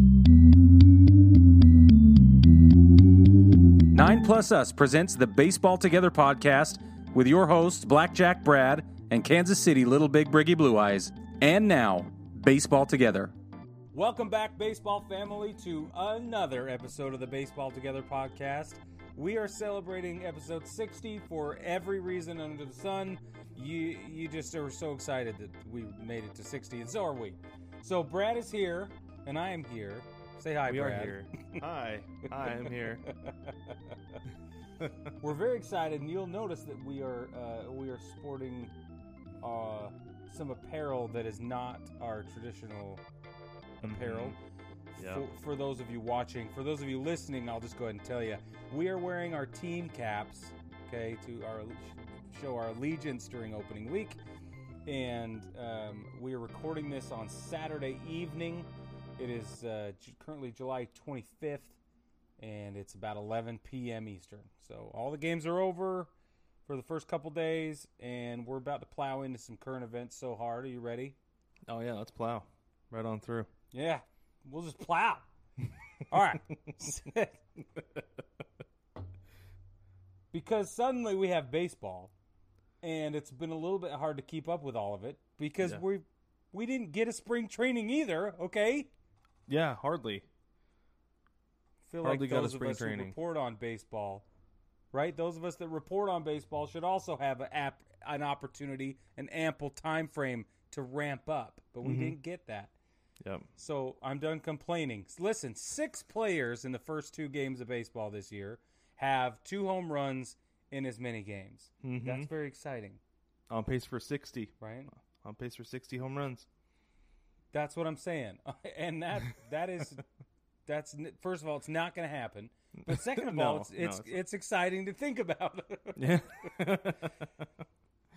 9 Plus Us presents the Baseball Together podcast with your hosts, Blackjack Brad and Kansas City Little Big Briggy Blue Eyes. And now, Baseball Together. Welcome back, baseball family, to another episode of the Baseball Together podcast. We are celebrating episode 60 for every reason under the sun. You you just are so excited that we made it to 60, and so are we. So Brad is here, and I am here. Say hi, we Brad. are here. Hi, hi, I'm here. We're very excited, and you'll notice that we are uh, we are sporting uh, some apparel that is not our traditional apparel. Yeah. For, for those of you watching, for those of you listening, I'll just go ahead and tell you we are wearing our team caps, okay, to our show our allegiance during opening week, and um, we are recording this on Saturday evening. It is uh, j- currently July 25th, and it's about 11 p.m. Eastern. So all the games are over for the first couple days, and we're about to plow into some current events so hard. Are you ready? Oh yeah, let's plow right on through. Yeah, we'll just plow. All right. because suddenly we have baseball, and it's been a little bit hard to keep up with all of it because Yeah. we we didn't get a spring training either. Okay, Yeah, hardly. feel Hardly like got a those of us training. who report on baseball, right? Those of us that report on baseball should also have a app, an opportunity, an ample time frame to ramp up, but we Mhm. didn't get that. Yep. So I'm done complaining. Listen, six players in the first two games of baseball this year have two home runs in as many games. Mhm. That's very exciting, On pace for 60. right? On pace for 60 home runs. That's what I'm saying, and that that is that's first of all, it's not going to happen. But second of all, it's no, it's, it's- it's exciting to think about. Yeah.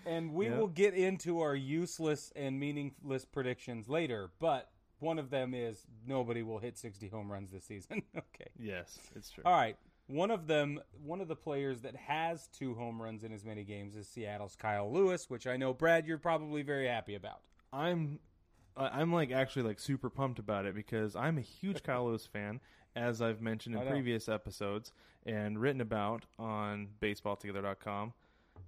and we Yeah. will get into our useless and meaningless predictions later. But one of them is nobody will hit 60 home runs this season. okay. yes, it's true. All right. One of them, one of the players that has two home runs in as many games is Seattle's Kyle Lewis, which I know, Brad, you're probably very happy about. I'm I'm like actually like super pumped about it because I'm a huge Kyle Lewis fan, as I've mentioned in previous episodes and written about on baseballtogether.com.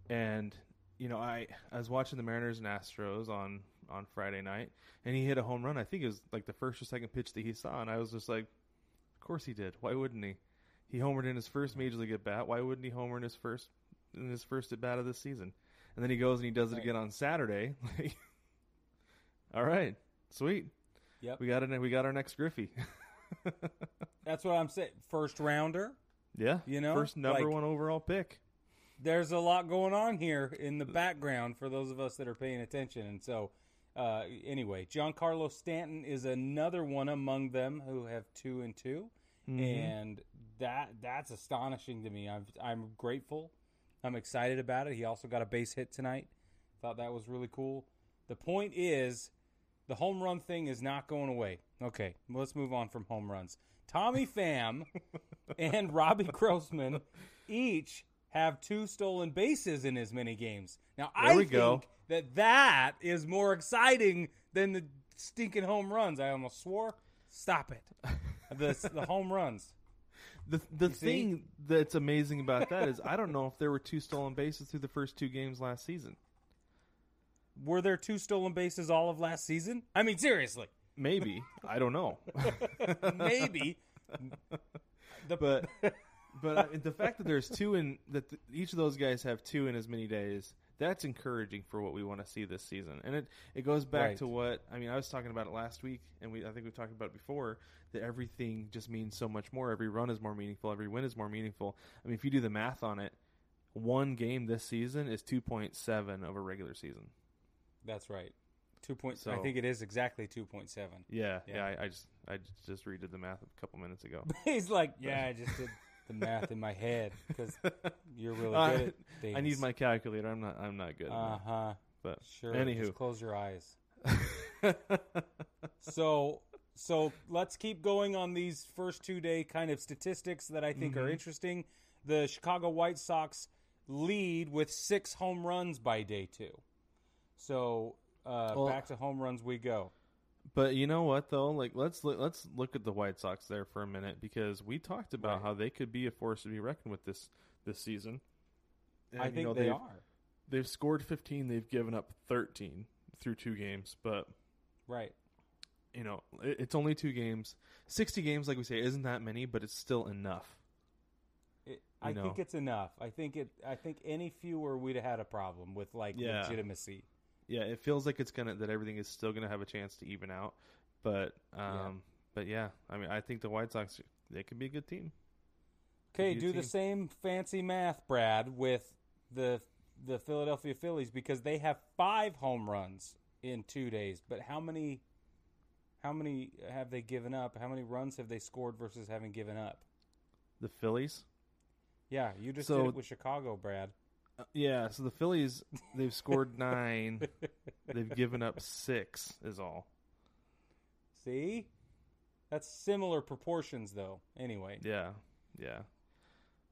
And you know, I I was watching the Mariners and Astros on on Friday night, and he hit a home run. I think it was like the first or second pitch that he saw, and I was just like, of course he did. Why wouldn't he? He homered in his first major league at bat. Why wouldn't he homer in his first in his first at bat of this season? And then he goes and he does it again on Saturday. All right, sweet. Yep. We got it. We got our next Griffey. That's what I'm saying. First rounder. yeah, You know, first number like- one overall pick. There's a lot going on here in the background for those of us that are paying attention. And so, uh, anyway, Giancarlo Stanton is another one among them who have two and 2 Mhm. and that that's astonishing to me. I'm I'm grateful. I'm excited about it. He also got a base hit tonight. Thought that was really cool. The point is, the home run thing is not going away. Okay, let's move on from home runs. Tommy Pham and Robbie Grossman each have two stolen bases in as many games. Now I There we think go. that that is more exciting than the stinking home runs. I almost swore. Stop it. The the home runs. The the You see? thing that's amazing about that is I don't know if there were two stolen bases through the first two games last season. Were there two stolen bases all of last season? I mean, seriously, Maybe I don't know, maybe. The, but but I mean, the fact that there's two in that th- each of those guys have two in as many days that's encouraging for what we want to see this season. And it it goes back Right. to what I mean. I was talking about it last week, and we I think we've talked about it before that everything just means so much more. Every run is more meaningful. Every win is more meaningful. I mean, if you do the math on it, one game this season is two point seven of a regular season. That's right. Two point. I think it is exactly two point seven. Yeah, Yeah. yeah. I, I just I just redid the math a couple minutes ago. He's like, yeah, I just did the math in my head because you're really Uh, good at things. I need my calculator. I'm not. I'm not good. Uh huh. But Sure. Anywho. Just close your eyes. So, so let's keep going on these first two day kind of statistics that I think Mm-hmm. are interesting. The Chicago White Sox lead with six home runs by day two. So uh, Well- back to home runs we go. But you know what though? Like let's look, let's look at the White Sox there for a minute because we talked about Right. how they could be a force to be reckoned with this this season. And, I you think know, they are They've scored 15. They've given up 13 through two games. But right. you know, it, it's only two games. 60 games, like we say, isn't that many, but it's still enough. It, I know. think it's enough. I think it. I think any fewer we'd have had a problem with like Yeah. legitimacy. Yeah, it feels like it's gonna that everything is still gonna have a chance to even out. But um, Yeah. but yeah, I mean, I think the White Sox they could be a good team. Okay, do the same fancy math, Brad, with the the Philadelphia Phillies because they have five home runs in two days. But how many how many have they given up? How many runs have they scored versus having given up? The Phillies. Yeah, you just So- did it with Chicago, Brad. Yeah, so the Phillies they've scored nine, they've given up six is all. See? That's similar proportions though. Anyway. Yeah, yeah.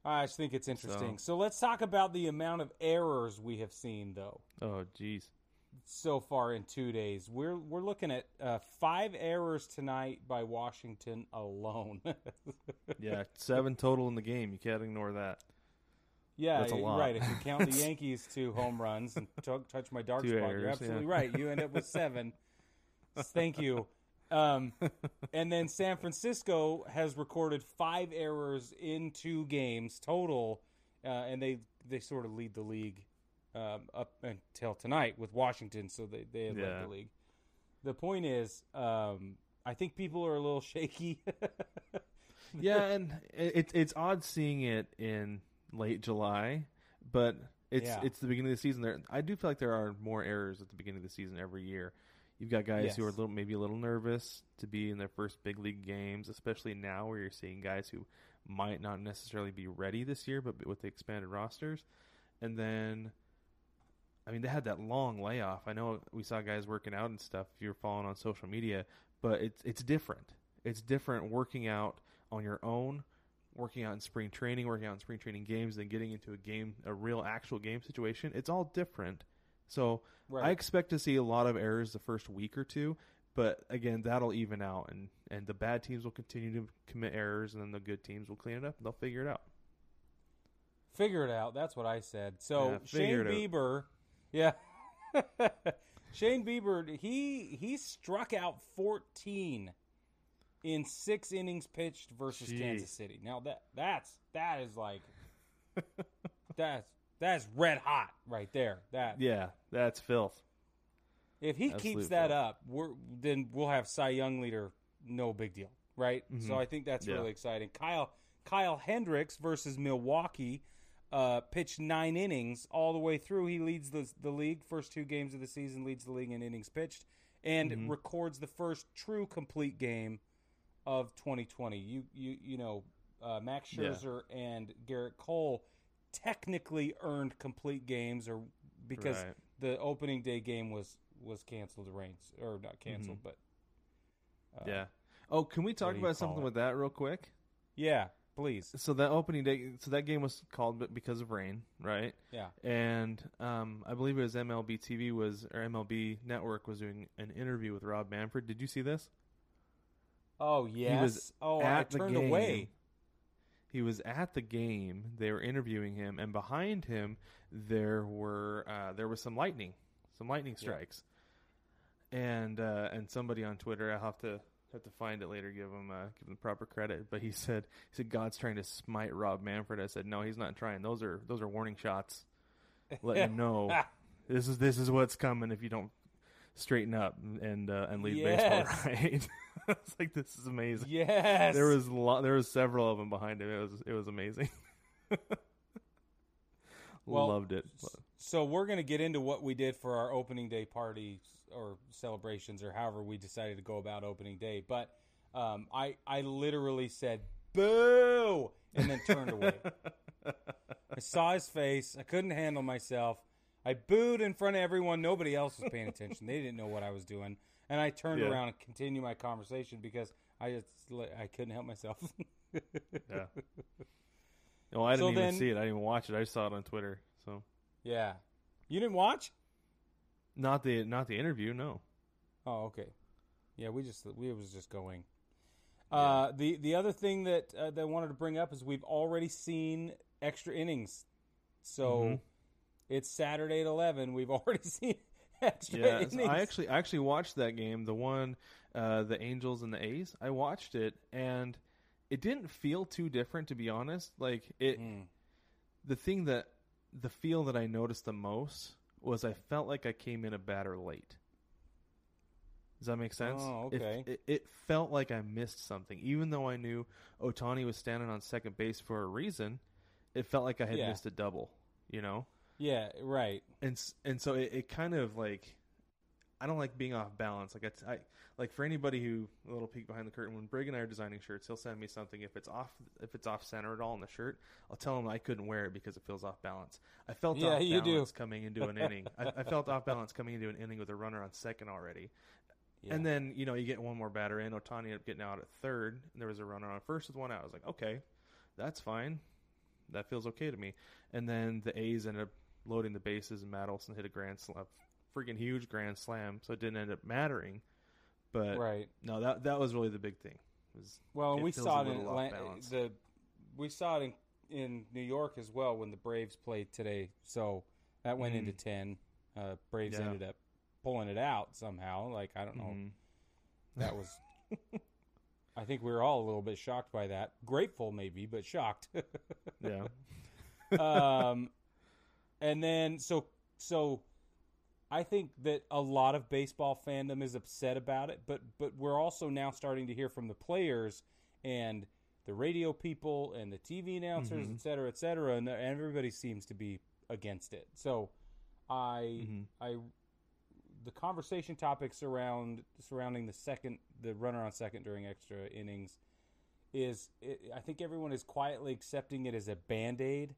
I just think it's interesting. So. let's talk about the amount of errors we have seen though. Oh, jeez. so far in two days. We're we're looking at uh, five errors tonight by Washington alone. Yeah, seven total in the game. You can't ignore that. Yeah, That's a lot. right. If you count the Yankees two home runs and t- touch my dark Two spot, errors, you're absolutely yeah. right. You end up with seven. Thank you. Um, and then San Francisco has recorded five errors in two games total, uh, and they they sort of lead the league um, up until tonight with Washington. So they they have Yeah. led the league. The point is, um, I think people are a little shaky. Yeah, and it, it's odd seeing it in late July, but it's Yeah. it's the beginning of the season. There, I do feel like there are more errors at the beginning of the season every year. You've got guys who are a little, maybe a little nervous to be in their first big league games, especially now where you're seeing guys who might not necessarily be ready this year, but with the expanded rosters. And then, I mean, they had that long layoff. I know we saw guys working out and stuff. If you're following on social media, but it's it's different. It's different working out on your own, working out in spring training, working out in spring training games, then getting into a game, a real actual game situation. It's all different. So I expect to see a lot of errors the first week or two, but again, that'll even out, and and the bad teams will continue to commit errors, and then the good teams will clean it up. and They'll figure it out. Figure it out. That's what I said. So Yeah, Shane. Bieber, yeah, Shane Bieber, he he struck out fourteen in six innings pitched versus Jeez. Kansas City. Now that that's that is like that's that's red hot right there. That Yeah, that's filth. if he absolute keeps that filth. up, we're then we'll have Cy Young leader. No big deal, right? So I think that's Mm-hmm. Yeah. really exciting. Kyle Kyle Hendricks versus Milwaukee uh, pitched nine innings all the way through. He leads the the league first two games of the season, leads the league in innings pitched, and Mm-hmm. records the first true complete game of 2020. You you you know uh, Max Yeah. Scherzer and Gerrit Cole technically earned complete games, or because Right. the opening day game was was canceled. The rains or not canceled, but uh, yeah. Oh, can we talk about something it? with that real quick? yeah. Please, So that opening day, so that game was called because of rain, right? yeah. And um, I believe it was MLB TV was or MLB Network was doing an interview with Rob Manfred. Did you see this? Oh yes. was oh, I at the turned game. away. He was at the game. They were interviewing him, and behind him there were uh, there was some lightning, some lightning strikes, and uh, and somebody on Twitter, I'll have to have to find it later, give him uh, give him proper credit. But he said he said God's trying to smite Rob Manfred. I said no, he's not trying. Those are those are warning shots, letting you know this is this is what's coming if you don't straighten up and uh, and lead Yes. baseball right. it's like this is amazing. Yes. There was a lot, there was several of them behind him. It was it was amazing. Well, Loved it. So we're going to get into what we did for our opening day parties or celebrations or however we decided to go about opening day. But Um, I I literally said boo and then turned away. I saw his face. I couldn't handle myself. I booed in front of everyone. Nobody else was paying attention. They didn't know what I was doing, and I turned Yeah. around and continued my conversation because I just I couldn't help myself. Yeah. No, I didn't So even then- see it. I didn't even watch it. I just saw it on Twitter. So yeah, you didn't watch? not the not the interview. No. Oh, okay. Yeah, we just we was just going. Uh, the the other thing that uh, that I wanted to bring up is we've already seen extra innings, so Mhm. It's Saturday at eleven. We've already seen extra Yeah, innings. I actually I actually watched that game, the one uh, the Angels and the A's. I watched it and it didn't feel too different to be honest. Like it Mm. the thing that the feel that I noticed the most was I felt like I came in a batter late. Does that make sense? Oh, It- okay. It, it, felt like I missed something, even though I knew Ohtani was standing on second base for a reason. It felt like I had Yeah. missed a double. You know, Yeah, right. and and so it, it kind of like I don't like being off balance. Like I, I like for anybody who a little peek behind the curtain when Brig and I are designing shirts, he'll send me something if it's off if it's off center at all in the shirt. I'll tell him I couldn't wear it because it feels off balance. I felt Yeah, off you do. coming into an inning. I, I felt off balance coming into an inning with a runner on second already. Yeah. And then you know you get one more batter in. Ohtani ended up getting out at third, and there was a runner on first with one out. I was like, okay, that's fine. That feels okay to me. And then the A's ended up loading the bases, and Matt Olson hit a grand slam, freaking huge grand slam. So it didn't end up mattering. But right. no, that that was really the big thing. Was Well, and we saw it in Atlanta. The we saw it in in New York as well when the Braves played today. So that went into Mhm. ten. Uh, Braves Yeah. ended up pulling it out somehow. Like I don't know. Mhm. That was. I think we were all a little bit shocked by that. Grateful, maybe, but shocked. yeah, um, and then so so, I think that a lot of baseball fandom is upset about it, but but we're also now starting to hear from the players and the radio people and the TV announcers, Mhm. et cetera, et cetera, and everybody seems to be against it. So, I Mhm. I the conversation topics around surrounding the second the runner on second during extra innings is it, I think everyone is quietly accepting it as a band aid,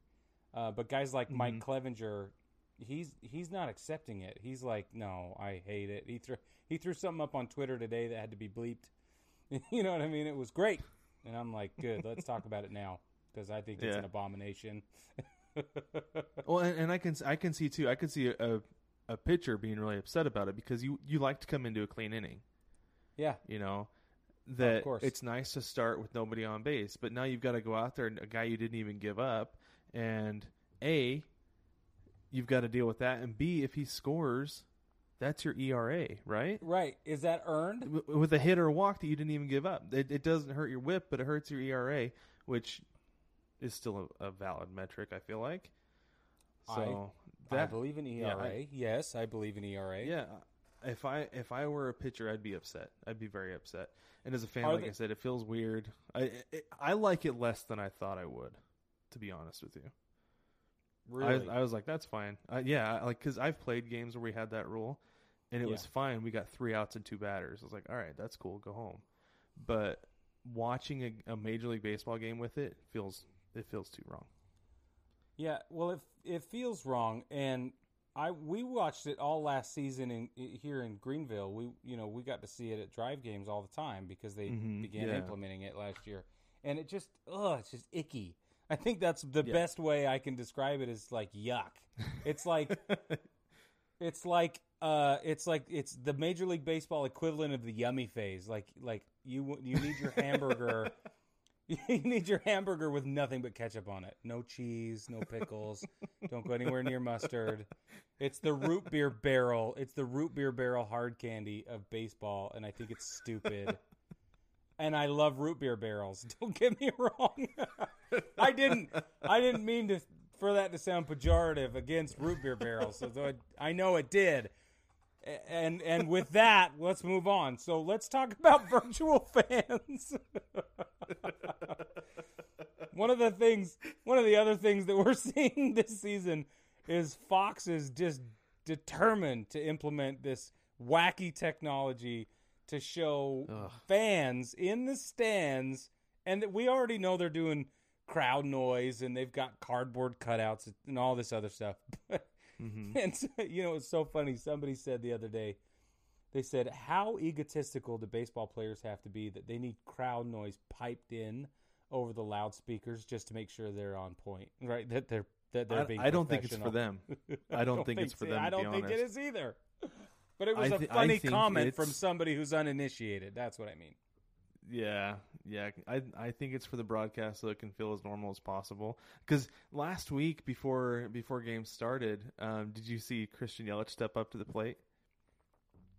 uh, but guys like Mike Mhm. Clevinger, he's he's not accepting it. He's like, no, I hate it. He threw he threw something up on Twitter today that had to be bleeped. you know what I mean? It was great, and I'm like, good. Let's talk about it now because I think it's Yeah. an abomination. Well, and, and I can I can see too. I can see a, a a pitcher being really upset about it because you you like to come into a clean inning. yeah, You know that course. it's nice to start with nobody on base, but now you've got to go out there and a guy you didn't even give up, and a you've got to deal with that, and b if he scores, that's your ERA, right? right. Is that earned? W- With a hit or a walk that you didn't even give up, it, it doesn't hurt your WHIP, but it hurts your ERA, which is still a, a valid metric. I feel like. So I that believe in yeah, ERA. I- yes, I believe in ERA. yeah, if I if I were a pitcher, I'd be upset. I'd be very upset. And as a fan, Are like they- I said, it feels weird. I it, I like it less than I thought I would, to be honest with you. really. I, I was like, that's fine. Uh, yeah, like because I've played games where we had that rule, and it was fine. We got three outs and two batters. I was like, all right, that's cool. Go home. But watching a, a major league baseball game with it feels it feels too wrong. Yeah, well, it it feels wrong, and I we watched it all last season in here in Greenville. We you know we got to see it at drive games all the time because they Mhm, began yeah. implementing it last year, and it just ugh, it's just icky. I think that's the Yeah. best way I can describe it is like yuck. It's like it's like uh it's like it's the Major League Baseball equivalent of the yummy phase. Like like you you need your hamburger. You need your hamburger with nothing but ketchup on it. No cheese, no pickles. Don't go anywhere near mustard. It's the root beer barrel. It's the root beer barrel hard candy of baseball, and I think it's stupid. and I love root beer barrels. Don't get me wrong. I didn't. I didn't mean to for that to sound pejorative against root beer barrels. Although I, I know it did. And and with that, let's move on. So let's talk about virtual fans. one of the things, one of the other things that we're seeing this season is Fox is just determined to implement this wacky technology to show Ugh. fans in the stands, and that we already know they're doing crowd noise and they've got cardboard cutouts and all this other stuff. Mhm. and so, you know, it's so funny. Somebody said the other day, they said, "How egotistical do baseball players have to be that they need crowd noise piped in over the loudspeakers just to make sure they're on point, right? That they're that they're I, being. I don't think it's for them. I don't think it's for them, I to be don't think it honest. is either. But it was I a funny think comment from somebody who's uninitiated. That's what I mean. Yeah, yeah. I I think it's for the broadcast so it can feel as normal as possible. Because last week before before games started, um, did you see Christian Yelich step up to the plate?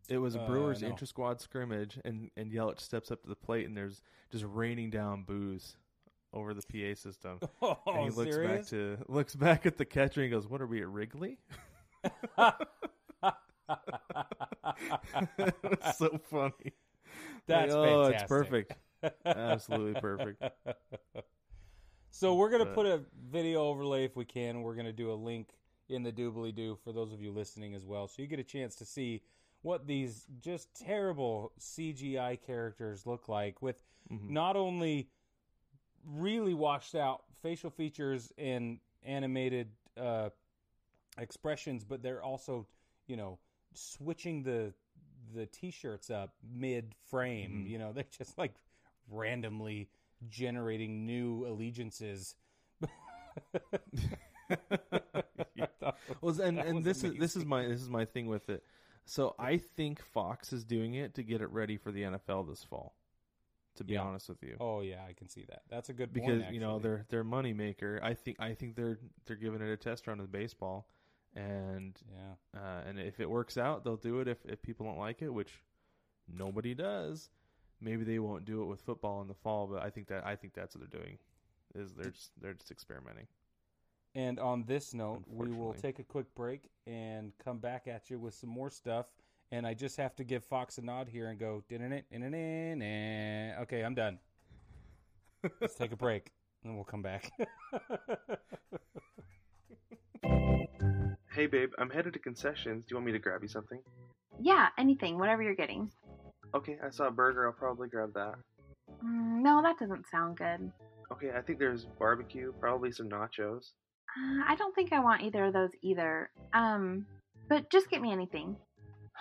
It was a Uh, Brewers no. intra squad scrimmage, and and Yelich steps up to the plate, and there's just raining down booze over the PA system. Oh, and he looks serious? back to looks back at the catcher and goes, "What are we at Wrigley?" so funny. That's Like, oh, fantastic. it's perfect. Absolutely perfect. So we're gonna But- put a video overlay if we can. We're gonna do a link in the doobly doo for those of you listening as well, so you get a chance to see what these just terrible CGI characters look like with Mhm. not only really washed out facial features and animated uh, expressions, but they're also, you know, switching the the t-shirts up mid frame. Mhm. You know, they're just like randomly generating new allegiances. Yeah. Well, and and this is this is my this is my thing with it. So I think Fox is doing it to get it ready for the NFL this fall. To be Yeah. honest with you, Oh yeah, I can see that. That's a good because point, you know they're they're money maker. I think I think they're they're giving it a test run with baseball, and yeah. uh, and if it works out, they'll do it. If if people don't like it, which nobody does, maybe they won't do it with football in the fall. But I think that I think that's what they're doing. Is they're just they're just experimenting. And on this note, we will take a quick break and come back at you with some more stuff. And I just have to give Fox a nod here and go, okay, I'm done. Let's take a break and we'll come back. Hey babe, I'm headed to concessions. Do you want me to grab you something? Yeah, anything, whatever you're getting. Okay, I saw a burger. I'll probably grab that. Mm, no, that doesn't sound good. Okay, I think there's barbecue, probably some nachos. Uh, I don't think I want either of those either. Um, but just get me anything.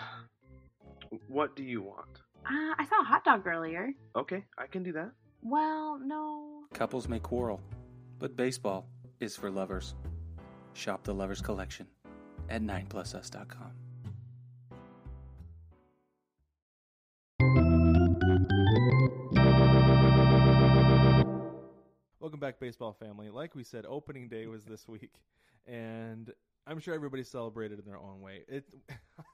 What do you want? Uh, I saw a hot dog earlier. Okay, I can do that. Well, no. Couples may quarrel, but baseball is for lovers. Shop the Lovers Collection at 9plusus.com. Welcome back, baseball family. Like we said, opening day was this week, and I'm sure everybody celebrated in their own way. It,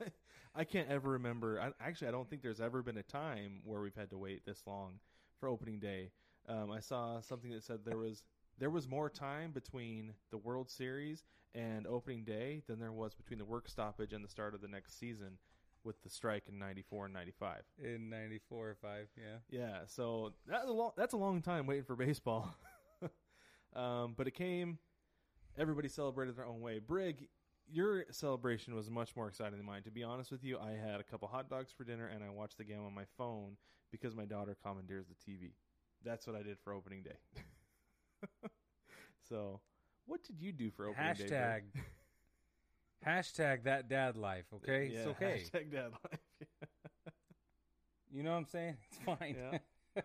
I can't ever remember. I, actually, I don't think there's ever been a time where we've had to wait this long for opening day. Um, I saw something that said there was there was more time between the World Series and opening day than there was between the work stoppage and the start of the next season with the strike in '94 and '95. In 94 or 5, yeah. Yeah, so that's a long that's a long time waiting for baseball. um, but it came. Everybody celebrated their own way. Brig, your celebration was much more exciting than mine. To be honest with you, I had a couple hot dogs for dinner and I watched the game on my phone because my daughter commandeers the TV. That's what I did for opening day. so, what did you do for opening day? Hashtag, hashtag that dad life, okay? Yeah, it's okay. Hashtag dad life. You know what I'm saying? It's fine. Yeah.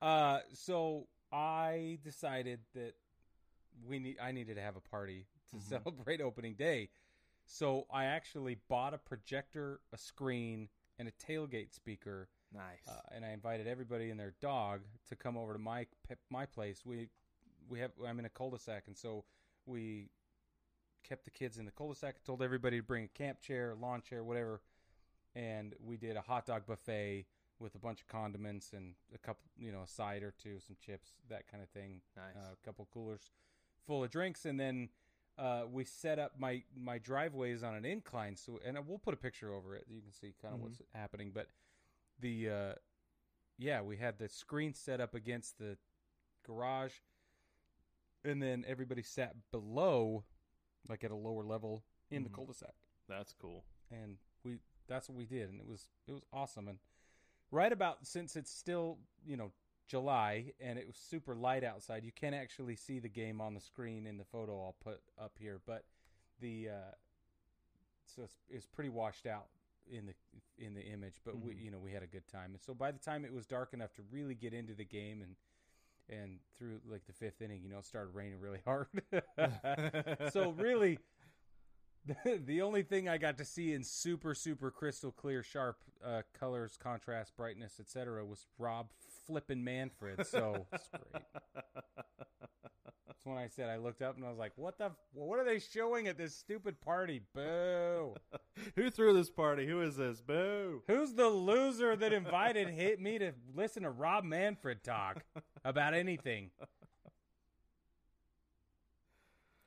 uh, so I decided that we need. I needed to have a party to Mhm. celebrate opening day. So I actually bought a projector, a screen, and a tailgate speaker, nice. uh, and I invited everybody and their dog to come over to my my place. We we have I'm in a cul-de-sac, and so we kept the kids in the cul-de-sac. Told everybody to bring a camp chair, lawn chair, whatever, and we did a hot dog buffet with a bunch of condiments and a couple, you know, a side or two, some chips, that kind of thing. Nice. Uh, a couple coolers full of drinks, and then uh, we set up my my driveways on an incline. So, and we'll put a picture over it. You can see kind of Mhm. what's happening. But the uh, yeah, we had the screen set up against the garage, and then everybody sat below, like at a lower level in the Mhm. cul-de-sac That's cool. and we that's what we did, and it was it was awesome. And right about since it's still you know July and it was super light outside, you can actually see the game on the screen in the photo I'll put up here. But the uh, so it's, it's pretty washed out in the in the image, but we Mhm. you know we had a good time. And so by the time it was dark enough to really get into the game and and through like the fifth inning, you know, it started raining really hard. so really, the, the only thing I got to see in super super crystal clear, sharp uh, colors, contrast, brightness, etc., was Rob flipping Manfred. So it's great. That's when I said I looked up and I was like, "What the? What are they showing at this stupid party? Boo! Who threw this party? Who is this? Boo! Who's the loser that invited hit me to listen to Rob Manfred talk about anything?"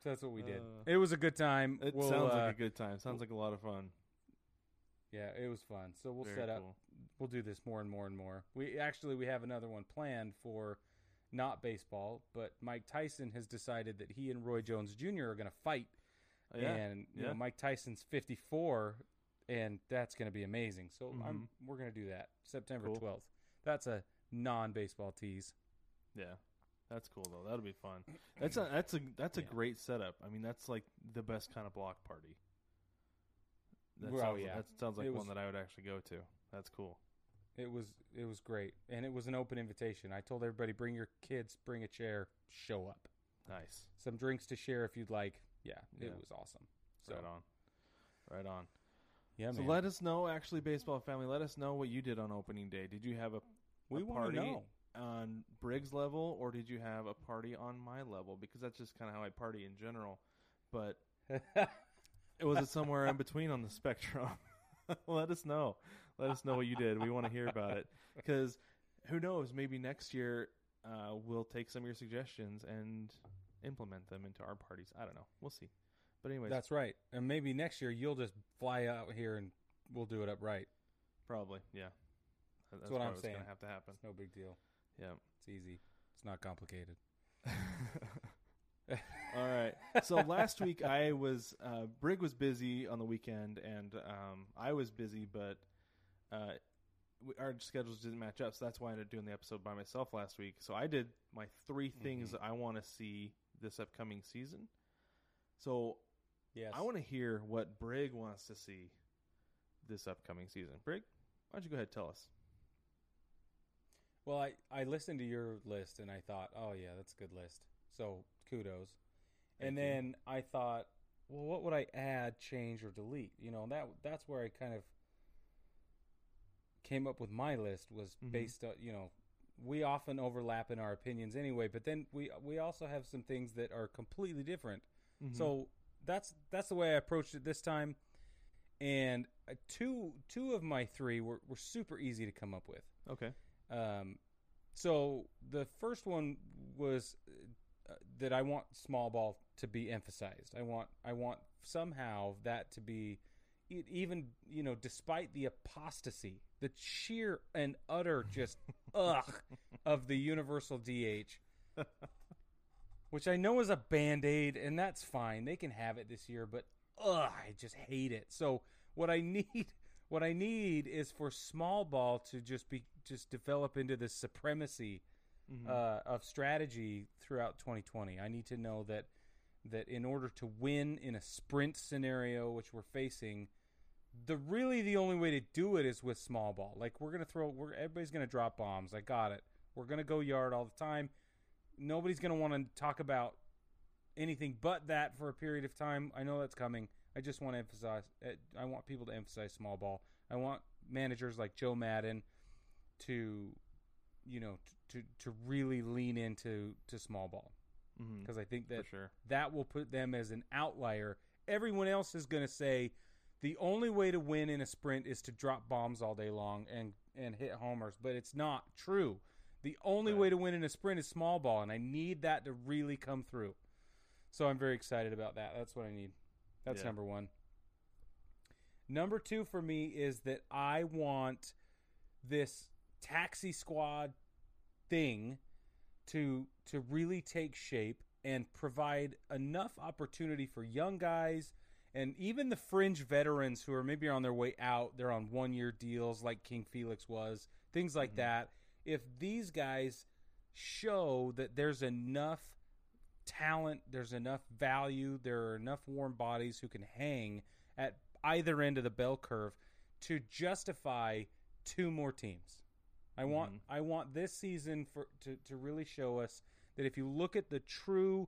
So that's what we did. Uh, it was a good time. It We'll, sounds uh, like a good time. Sounds like a lot of fun. Yeah, it was fun. So we'll Very set up. cool. We'll do this more and more and more. We actually we have another one planned for not baseball, but Mike Tyson has decided that he and Roy Jones Jr. are going to fight, Oh, yeah. and you yeah. know Mike Tyson's 54, and that's going to be amazing. So I'm Mhm. we're going to do that September Cool. 12th. That's a non-baseball tease. Yeah, that's cool though. That'll be fun. That's a that's a that's a Yeah. great setup. I mean, that's like the best kind of block party. That Well, sounds, yeah. that sounds like It one that I would actually go to. That's cool. It was it was great, and it was an open invitation. I told everybody, bring your kids, bring a chair, show up. Nice. Some drinks to share if you'd like. Yeah, Yeah. it was awesome. So right on. Right on. yeah, so man. let us know, actually, baseball family. Let us know what you did on opening day. Did you have a, we a want party to know. On Briggs level, or did you have a party on my level? Because that's just kind of how I party in general. But it was it somewhere in between on the spectrum? Let us know. Let us know what you did. We want to hear about it because who knows? Maybe next year uh, we'll take some of your suggestions and implement them into our parties. I don't know. We'll see. But anyways, That's right. And maybe next year you'll just fly out here and we'll do it up right. probably yeah. That- That's what I'm saying. Gonna have to happen. It's no big deal. Yeah. It's easy. It's not complicated. All right. So last week I was uh, Brig was busy on the weekend, and um, I was busy, but uh, we, our schedules didn't match up. So that's why I ended up doing the episode by myself last week. So I did my three things that I want to see this upcoming season. So Yes. I want to hear what Brig wants to see this upcoming season. Brig, why don't you go ahead and tell us? Well, I, I listened to your list and I thought, oh yeah, that's a good list. So kudos. and you. then I thought, well, what would I add, change, or delete? You know, that that's where I kind of came up with my list was Mhm. based on you know we often overlap in our opinions anyway, but then we we also have some things that are completely different. Mm-hmm. So that's that's the way I approached it this time. And uh, two two of my three were, were super easy to come up with. okay, Um, so the first one was uh, that I want small ball to be emphasized. I want I want somehow that to be even you know despite the apostasy, the sheer and utter just ugh of the universal DH. Which I know is a band aid, and that's fine. They can have it this year, but ugh, I just hate it. So what I need, what I need is for small ball to just be just develop into the supremacy Mm-hmm. uh, of strategy throughout 2020. I need to know that that in order to win in a sprint scenario, which we're facing, the really the only way to do it is with small ball. Like we're gonna throw, we're everybody's gonna drop bombs. I got it. We're gonna go yard all the time. Nobody's gonna want to talk about anything but that for a period of time. I know that's coming. I just want to emphasize. eh, I want people to emphasize small ball. I want managers like Joe Maddon to, you know, to to really lean into to small ball mm-hmm. because I think that sure. that will put them as an outlier. Everyone else is going to say the only way to win in a sprint is to drop bombs all day long and and hit homers, but it's not true. The only Right. way to win in a sprint is small ball, and I need that to really come through. So I'm very excited about that. That's what I need. That's Yeah. number one. Number two for me is that I want this taxi squad thing to to really take shape and provide enough opportunity for young guys and even the fringe veterans who are maybe on their way out, they're on one year deals like King Felix was, things like mm-hmm. that. If these guys show that there's enough talent, there's enough value, there are enough warm bodies who can hang at either end of the bell curve to justify two more teams. I want I want this season for to, to really show us that if you look at the true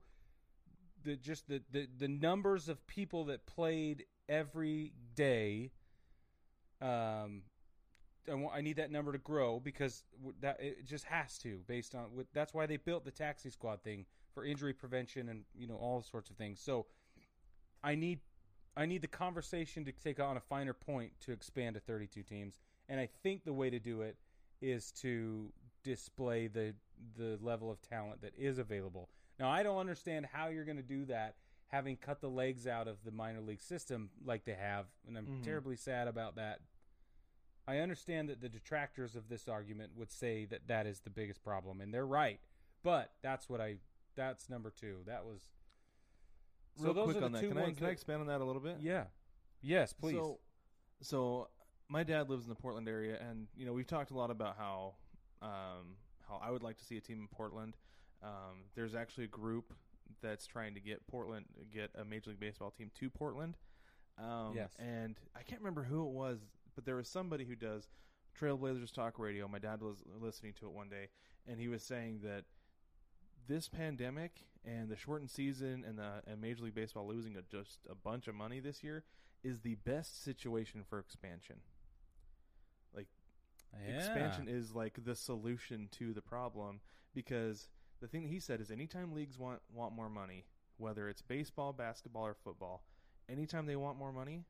the just the, the, the numbers of people that played every day um I, want, I need that number to grow because that it just has to based on that's why they built the taxi squad thing for injury prevention and you know all sorts of things. So I need I need the conversation to take on a finer point to expand to 32 teams, and I think the way to do it is to display the the level of talent that is available. Now I don't understand how you're going to do that having cut the legs out of the minor league system like they have, and I'm mm-hmm. terribly sad about that. I understand that the detractors of this argument would say that that is the biggest problem, and they're right. But that's what I. That's number two. That was. So Real those quick are the on that. two Can I ones can I that- expand on that a little bit? Yeah. Yes, please. So, so my dad lives in the Portland area, and you know we've talked a lot about how um, how I would like to see a team in Portland. Um, there's actually a group that's trying to get Portland get a Major League Baseball team to Portland. Um, Yes. and I can't remember who it was, but there was somebody who does Trailblazers Talk Radio. My dad was listening to it one day, and he was saying that this pandemic and the shortened season and the and Major League Baseball losing a, just a bunch of money this year is the best situation for expansion. Like yeah. expansion is like the solution to the problem because the thing that he said is anytime leagues want want more money, whether it's baseball, basketball, or football, anytime they want more money,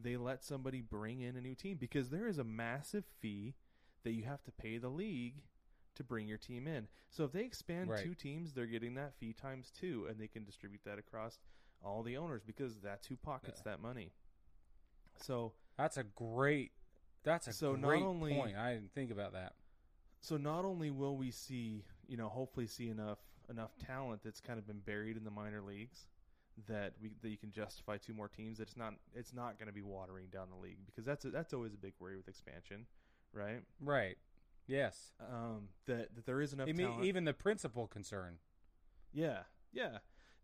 they let somebody bring in a new team because there is a massive fee that you have to pay the league to bring your team in. So if they expand Right. two teams, they're getting that fee times two, and they can distribute that across all the owners because that's who pockets that money. So That's a great. That's a So not great only- point. I didn't think about that. so not only will we see, you know, hopefully see enough enough talent that's kind of been buried in the minor leagues that we that you can justify two more teams. That it's not it's not going to be watering down the league because that's a, that's always a big worry with expansion, right? Right. Yes. Um, that that there is enough talent. even the principal concern. Yeah, yeah.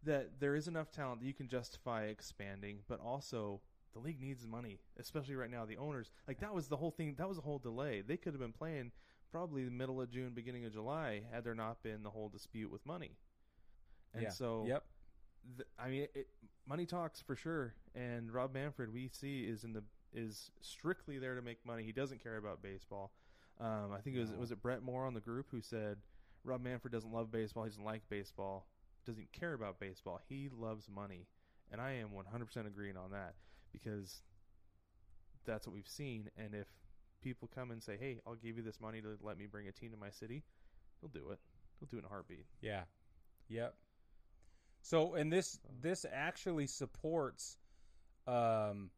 That there is enough talent that you can justify expanding, but also the league needs money, especially right now. The owners, like that was the whole thing. That was the whole delay. They could have been playing probably the middle of June, beginning of July, had there not been the whole dispute with money. And yeah. so, Yep. th- I mean, it, money talks for sure. And Rob Manfred, we see, is in the is strictly there to make money. He doesn't care about baseball. Um, I think it was was it Brett Moore on the group who said Rob Manfred doesn't love baseball. He doesn't like baseball. Doesn't care about baseball. He loves money, and I am 100% agreeing on that because that's what we've seen. And if people come and say, "Hey, I'll give you this money to let me bring a team to my city," he'll do it. He'll do it in a heartbeat. Yeah. Yep. So, and this this actually supports um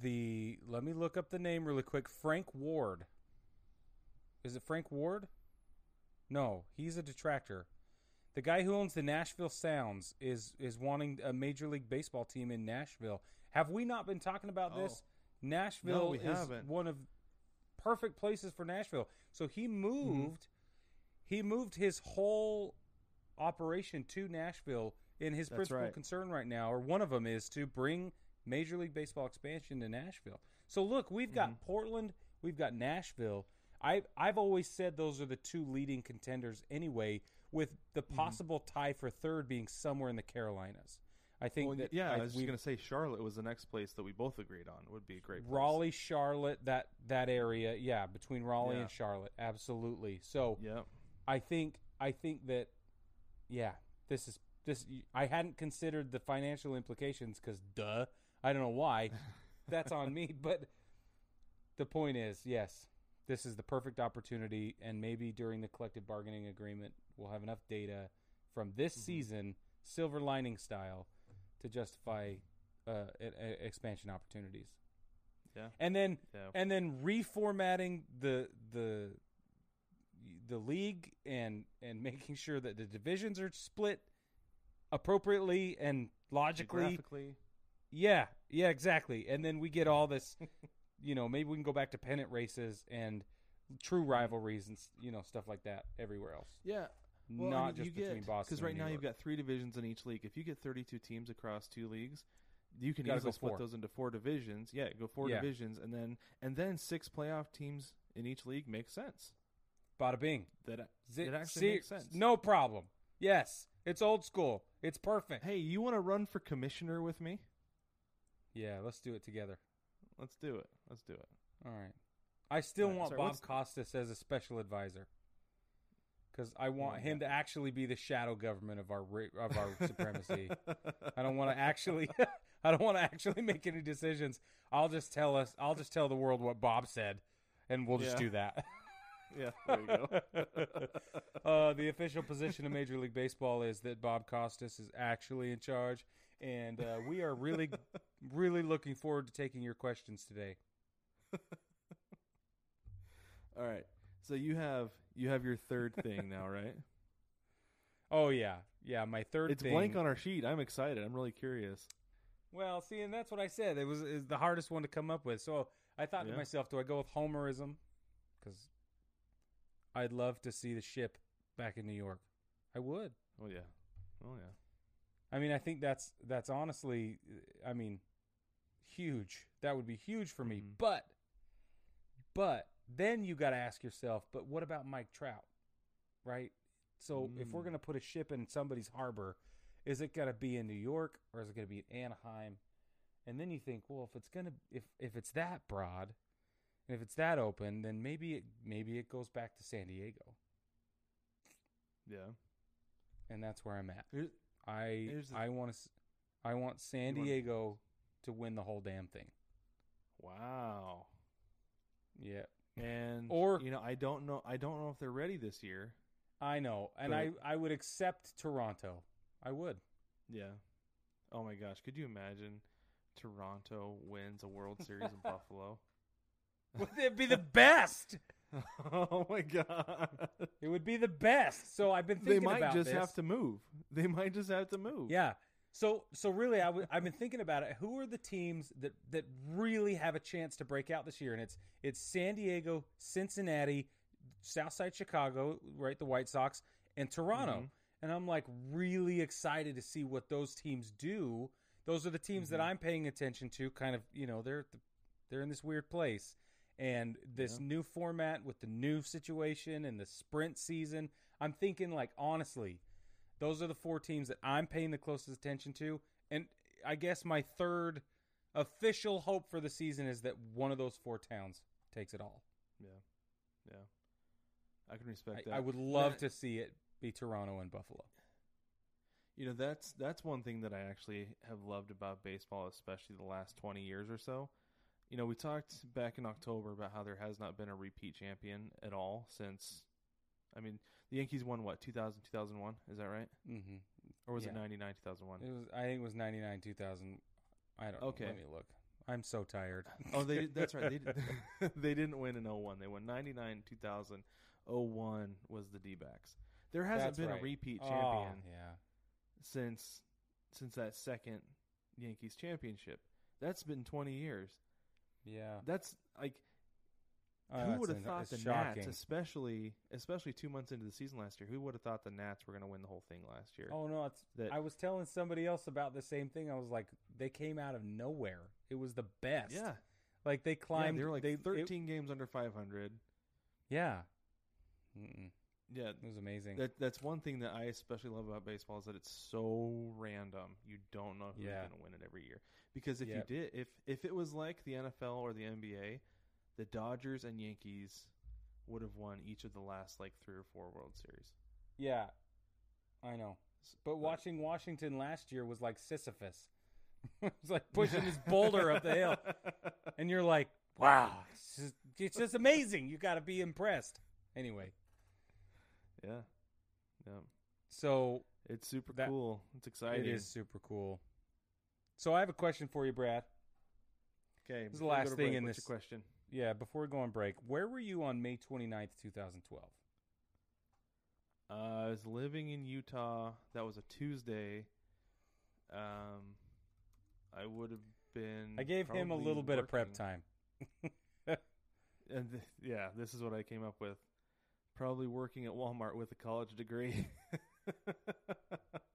the let me look up the name really quick. Frank Ward. Is it Frank Ward? No, he's a detractor. The guy who owns the Nashville Sounds is is wanting a major league baseball team in Nashville. Have we not been talking about this? Oh. Nashville we is haven't. one of perfect places for Nashville. So he mm-hmm. moved he moved his whole operation to Nashville and his That's principal right. concern right now or one of them is to bring Major League Baseball expansion to Nashville. So look, we've got Mm-hmm. Portland, we've got Nashville. I I've always said those are the two leading contenders anyway with the Mm-hmm. possible tie for third being somewhere in the Carolinas. I think Well, that yeah, I, I- was just going to say Charlotte was the next place that we both agreed on. Would be a great place. Raleigh, Charlotte, that that area, yeah, between Raleigh Yeah. and Charlotte, absolutely. So Yep. I think I think that yeah, this is this. I hadn't considered the financial implications because duh, I don't know why. That's on me, but the point is, yes, this is the perfect opportunity, and maybe during the collective bargaining agreement, we'll have enough data from this season, silver lining style, to justify uh, expansion opportunities Yeah. and then Yeah. and then reformatting the the the league and and making sure that the divisions are split appropriately and logically. Yeah, yeah, exactly. And then we get all this, you know, maybe we can go back to pennant races and true rivalries and you know stuff like that everywhere else. Yeah. Well, I Not mean, just you between get, Boston Because right now New you've got three divisions in each league. If you get 32 teams across two leagues, you can Gotta easily split four. those into four divisions. Yeah, go four Yeah. divisions, and then and then six playoff teams in each league makes sense. Bada bing. That Z- it actually see- makes sense. No problem. Yes, it's old school. It's perfect. Hey, you want to run for commissioner with me? Yeah, let's do it together. Let's do it. Let's do it. All right. I still right, want sorry, Bob Costas as a special advisor because I want Oh, him to actually be the shadow government of our of our supremacy. I don't want to actually. I don't want to actually make any decisions. I'll just tell us. I'll just tell the world what Bob said, and we'll just Yeah. do that. yeah, there you go. uh, the official position of Major League Baseball is that Bob Costas is actually in charge, and uh, we are really, really looking forward to taking your questions today. All right. So you have you have your third thing now, right? Oh yeah, yeah. My third. it's thing, blank on our sheet. I'm excited. I'm really curious. Well, see, and that's what I said. It was is the hardest one to come up with. So I thought to myself, do I go with Homerism? Because I'd love to see the ship back in New York. I would. Oh yeah. Oh yeah. I mean, I think that's that's honestly, I mean, huge. That would be huge for me. Mhm. But, but then you got to ask yourself, but what about Mike Trout, right? So if we're Mm. gonna put a ship in somebody's harbor, is it gonna be in New York or is it gonna be in Anaheim? And then you think, well, if it's gonna if if it's that broad, and if it's that open, then maybe it maybe it goes back to San Diego, Yeah. and that's where I'm at. Here's, I the- I want to I want San You wanna- Diego to win the whole damn thing. wow. Yeah, And Or- you know, I don't know. I don't know if they're ready this year. I know, and I I would accept Toronto. I would. Yeah. Oh my gosh, could you imagine Toronto wins a World Series in Buffalo? Would it be the best? oh my god. It would be the best. So I've been thinking about it. They might about just this. have to move. They might just have to move. Yeah. So so really, I w- I've been thinking about it. Who are the teams that that really have a chance to break out this year? And it's it's San Diego, Cincinnati, Southside Chicago, right? The White Sox and Toronto. Mhm. And I'm like really excited to see what those teams do. Those are the teams that Mhm. I'm paying attention to. Kind of, you know, they're they're in this weird place. And this Yeah. new format with the new situation and the sprint season, I'm thinking like honestly, those are the four teams that I'm paying the closest attention to. And I guess my third official hope for the season is that one of those four towns takes it all. Yeah. Yeah. I can respect I, that. I would love to see it be Toronto and Buffalo. You know, that's that's one thing that I actually have loved about baseball, especially the last 20 years or so. You know, we talked back in October about how there has not been a repeat champion at all since I mean, the Yankees won what, 2000 2001, is that right? Mm-hmm. Or was it 99 2001? It was. I think it was ninety nine, two thousand. I don't. Okay. know. Let me look. I'm so tired. Oh, they that's right. They did- they didn't win in 01. They won 99 2000. 01 was the D-backs. There hasn't That's been right. a repeat Oh, champion yeah. since since that second Yankees championship. That's been 20 years. Yeah. That's like Oh, who would have thought the shocking. Nats, especially especially two months into the season last year, who would have thought the Nats were going to win the whole thing last year? Oh no! It's. That- I was telling somebody else about the same thing. I was like, they came out of nowhere. It was the best. yeah, Like they yeah, climbed. they were like they, it- 13 games under 500. yeah. Mm-mm. Yeah, It was amazing. that that's one thing that I especially love about baseball is that it's so random. You don't know who's Yeah. going to win it every year. Because if Yep. you did, if if it was like the NFL or the NBA, the Dodgers and Yankees would have won each of the last like three or four World Series. yeah, I know. But watching Washington last year was like Sisyphus. it was like pushing this boulder up the hill, and you're like, wow, it's just, it's just amazing. You got to be impressed. Anyway, Yeah, yeah, so it's super That- cool. It's exciting. it is super cool. So I have a question for you, Brad. Okay, This is the before we go last thing break, in this- question. Yeah, before we go on break, where were you on May 29th, 2012? Uh, I was living in Utah. That was a Tuesday. Um, I would have been. I gave him a little bit of prep time. And th- yeah, this is what I came up with. Probably working at Walmart with a college degree.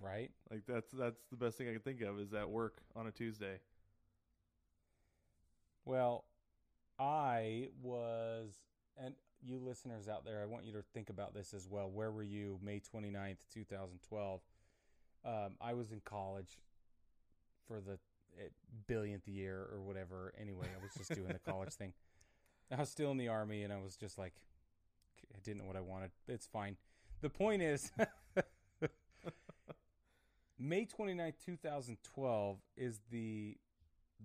Right? like that's that's the best thing I can think of is at work on a Tuesday. Well, I was, and you listeners out there, I want you to think about this as well. Where were you May 29th, 2012? Um, I was in college for the eh, billionth year or whatever. Anyway, I was just doing the college thing. I was still in the army, and I was just like, I didn't know what I wanted. It's fine. The point is, May 29th, 2012 is the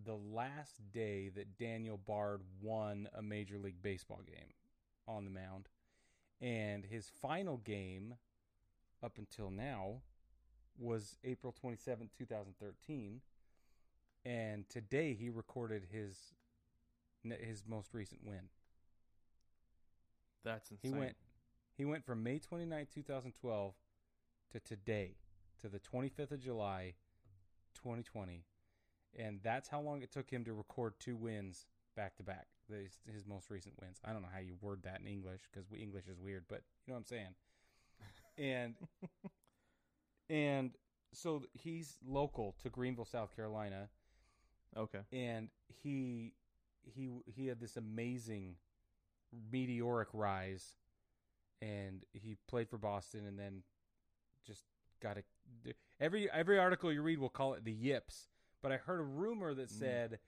the last day that Daniel Bard won a Major League Baseball game on the mound. And his final game up until now was April 27th, 2013. And today he recorded his his most recent win. That's insane. He went he went from May 29th, 2012 to today to the 25th of July 2020 and that's how long it took him to record two wins back to back his, his most recent wins. I don't know how you word that in english because english is weird but you know what i'm saying? And and so he's local to greenville south carolina. Okay. and he he he had this amazing meteoric rise and he played for Boston and then just got a every every article you read will call it the yips but I heard a rumor that Mm. said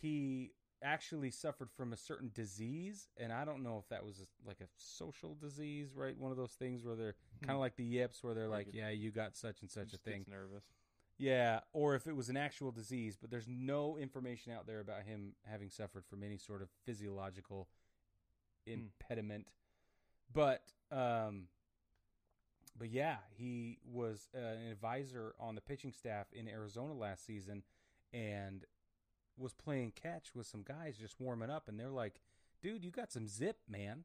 he actually suffered from a certain disease and I don't know if that was a, like a social disease right one of those things where they're kind of like the yips where they're Hmm. Like like yeah you got such and such a thing nervous. yeah, or if it was an actual disease, but there's no information out there about him having suffered from any sort of physiological impediment. But um but yeah, he was uh, an advisor on the pitching staff in Arizona last season and was playing catch with some guys just warming up and they're like, "Dude, you got some zip, man.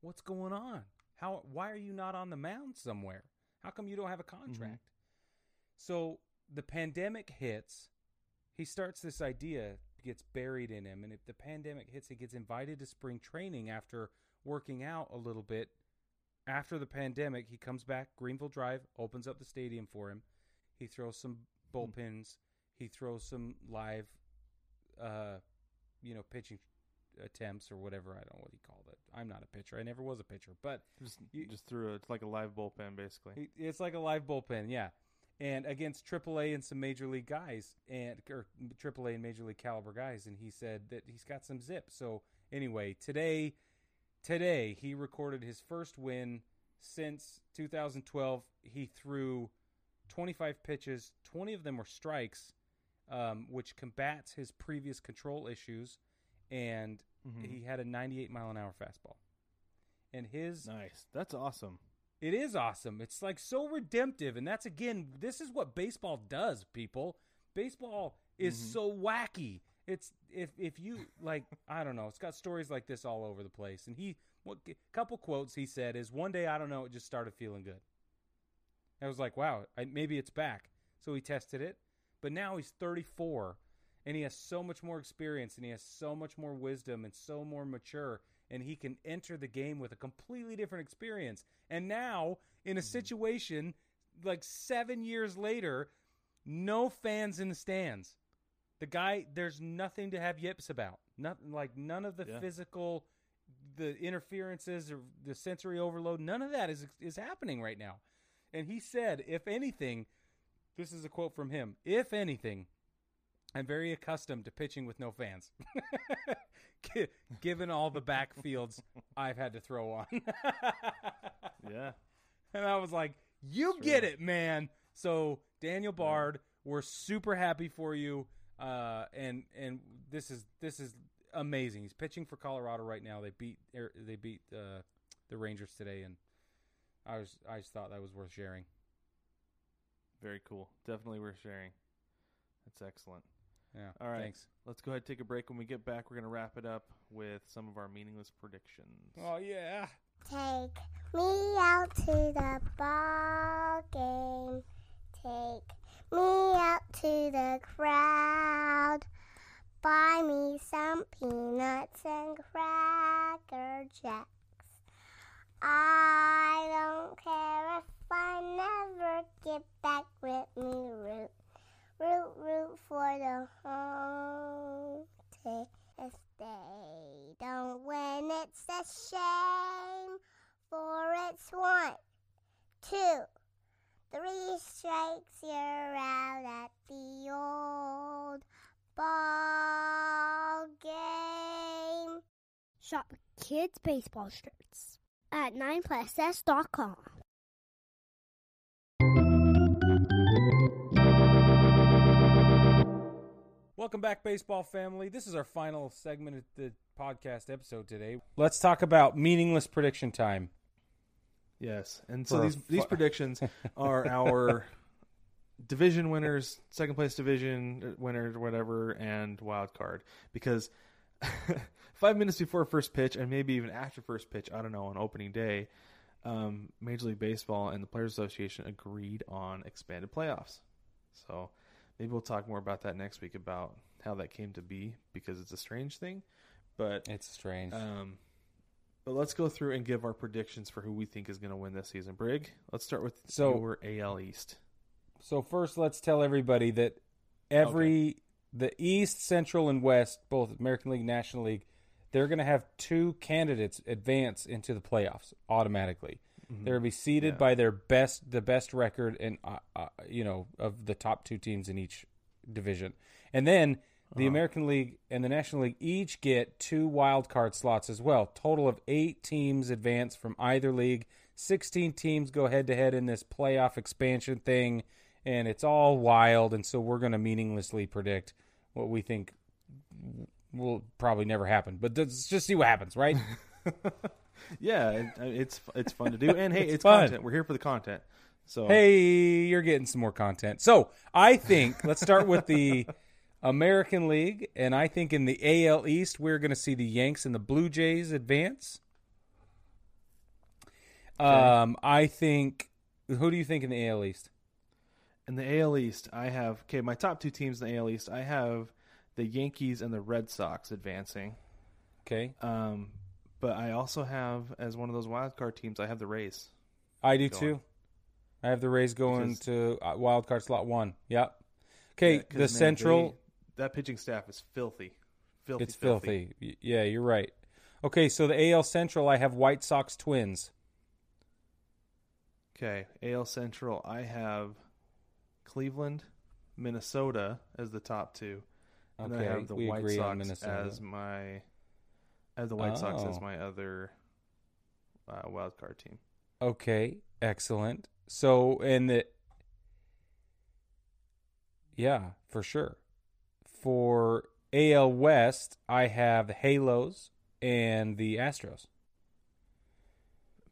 What's going on? How why are you not on the mound somewhere? How come you don't have a contract?" So the pandemic hits. He starts this idea, gets buried in him, and if the pandemic hits, he gets invited to spring training after working out a little bit. After the pandemic, he comes back. Greenville Drive opens up the stadium for him. He throws some bullpens. He throws some live, uh, you know, pitching attempts or whatever. I don't know what he called it. I'm not a pitcher. I never was a pitcher, but Just You- just threw it. It's like a live bullpen, basically. It's like a live bullpen, yeah. And against AAA and some major league guys, and or AAA and major league caliber guys, and he said that he's got some zip. So anyway, today, today he recorded his first win since 2012. He threw 25 pitches, 20 of them were strikes, um, which combats his previous control issues, and Mhm. he had a 98 mile an hour fastball. And his Nice. That's awesome. it is awesome. It's like so redemptive, and that's again, this is what baseball does, people. Baseball is Mhm. so wacky. It's if if you like, I don't know. It's got stories like this all over the place. And he, what couple quotes he said is, "One day I don't know, it just started feeling good." I was like, "Wow, I, maybe it's back." So he tested it, but now he's 34, and he has so much more experience, and he has so much more wisdom, and so more mature, and he can enter the game with a completely different experience. And now, in a mm-hmm. situation like seven years later, no fans in the stands. The guy, there's nothing to have yips about. Nothing like none of the Yeah. physical, the interferences or the sensory overload. None of that is is happening right now. And he said, if anything, this is a quote from him. If anything, I'm very accustomed to pitching with no fans, given all the backfields I've had to throw on. Yeah. And I was like, "You Sure. get it, man." So Daniel Bard, we're super happy for you, uh, and and this is this is amazing. He's pitching for Colorado right now. They beat they beat uh, the Rangers today, and I was I just thought that was worth sharing. Very cool. Definitely worth sharing. That's excellent. Yeah. All right. Thanks. Let's go ahead and take a break. When we get back, we're going to wrap it up with some of our meaningless predictions. Oh yeah. Take me out to the ball game. Take me out to the crowd. Buy me some peanuts and cracker jacks. I don't care if I never get back with me, root, root, root for the home team. If they don't win, it's a shame, for it's one, two, three strikes, you're out at the old ball game. Shop kids' baseball shirts at 9plusS.com. Welcome back, baseball family. This is our final segment of the podcast episode today. Let's talk about meaningless prediction time. Yes, and so For these these predictions are our division winners, second place division winners, whatever, and wild card. Because five minutes before first pitch, and maybe even after first pitch, I don't know, on opening day, um, Major League Baseball and the Players Association agreed on expanded playoffs. So maybe we'll talk more about that next week about how that came to be because it's a strange thing, but It's strange. um, but let's go through and give our predictions for who we think is going to win this season. Brig, let's start with So- your AL East. So first, let's tell everybody that every the East, Central, and West, both American League, National League, they're going to have two candidates advance into the playoffs automatically. They're going to be seeded Yeah. by their best, the best record, and uh, uh, you know of the top two teams in each division, and then the uh-huh. American League and the National League each get two wild card slots as well. Total of eight teams advance from either league. Sixteen teams go head to head in this playoff expansion thing, and it's all wild. And so we're going to meaninglessly predict what we think will probably never happen. But let's just see what happens, right? Yeah, it, uh, it's it's fun to do, and hey, it's, fun. content. We're here for the content. So hey, you're getting some more content. So I think let's start with the American League, and I think in the AL East we're going to see the Yanks and the Blue Jays advance. Um, I think. Who do you think in the AL East? in the AL East, I have okay. My top two teams in the AL East, I have the Yankees and the Red Sox advancing. Okay, Um, but I also have as one of those wild card teams, I have the Rays. I do Go too. I have the Rays going Because- to uh, wild card slot one. Yep. Okay, Yeah, the Central. That pitching staff is filthy, filthy, it's filthy. Y- Yeah, you're right. Okay, so the AL Central, I have White Sox Twins. Okay, AL Central, I have Cleveland, Minnesota as the top two, and then I have the White Sox as my. I have the White Sox as Oh. my other uh, wild card team. Okay, excellent. So, and the yeah, for sure. For AL West, I have the Halos and the Astros.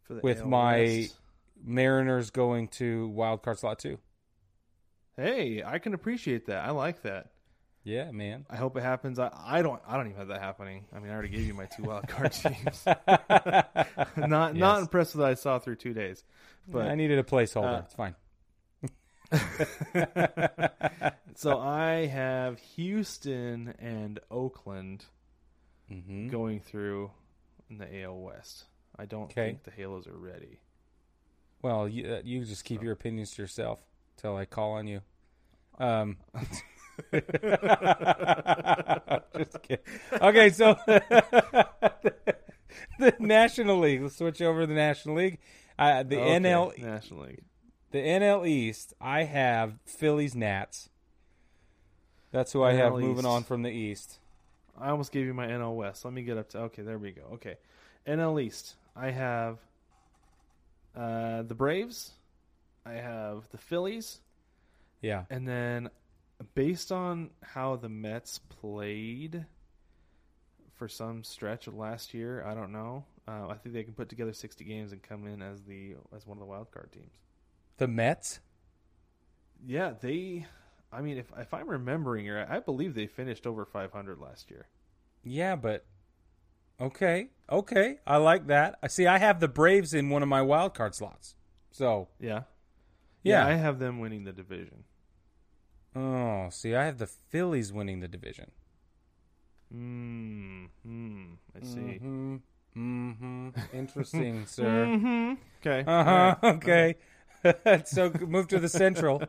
For the With AL my- West. Mariners going to wild card slot two. Hey, I can appreciate that. I like that. Yeah, man. I hope it happens. I, I don't. I don't even have that happening. I mean, I already gave you my two wild card teams. not not Yes. impressed with what I saw through two days. But I needed a placeholder. uh, it's fine. so I have Houston and Oakland hmm going through in the AL West. I don't Okay. think the Halos are ready. Well, you, uh, you just keep your opinions to yourself till I call on you. Um, just kidding. Okay, so the National League. Let's switch over to the National League. Uh, the Okay, NL, National League. The NL East. I have Phillies Nats. That's who I have NL moving on from the East. I almost gave you my NL West. Let me get up to. Okay, there we go. Okay, NL East. I have uh, the Braves. I have the Phillies. Yeah. And then, based on how the Mets played for some stretch of last year, I don't know. Uh, I think they can put together sixty games and come in as the as one of the wild card teams. The Mets. Yeah, they. I mean, if if I'm remembering right, I believe they finished over 500 last year. Yeah, but okay, okay, I like that. I see. I have the Braves in one of my wild card slots. So Yeah. Yeah. I have them winning the division. Oh, see, I have the Phillies winning the division. Hmm. mm, I see. Mm-hmm. Mm-hmm. Interesting, sir. Mm-hmm. Okay. Uh huh. Okay. so move to the Central.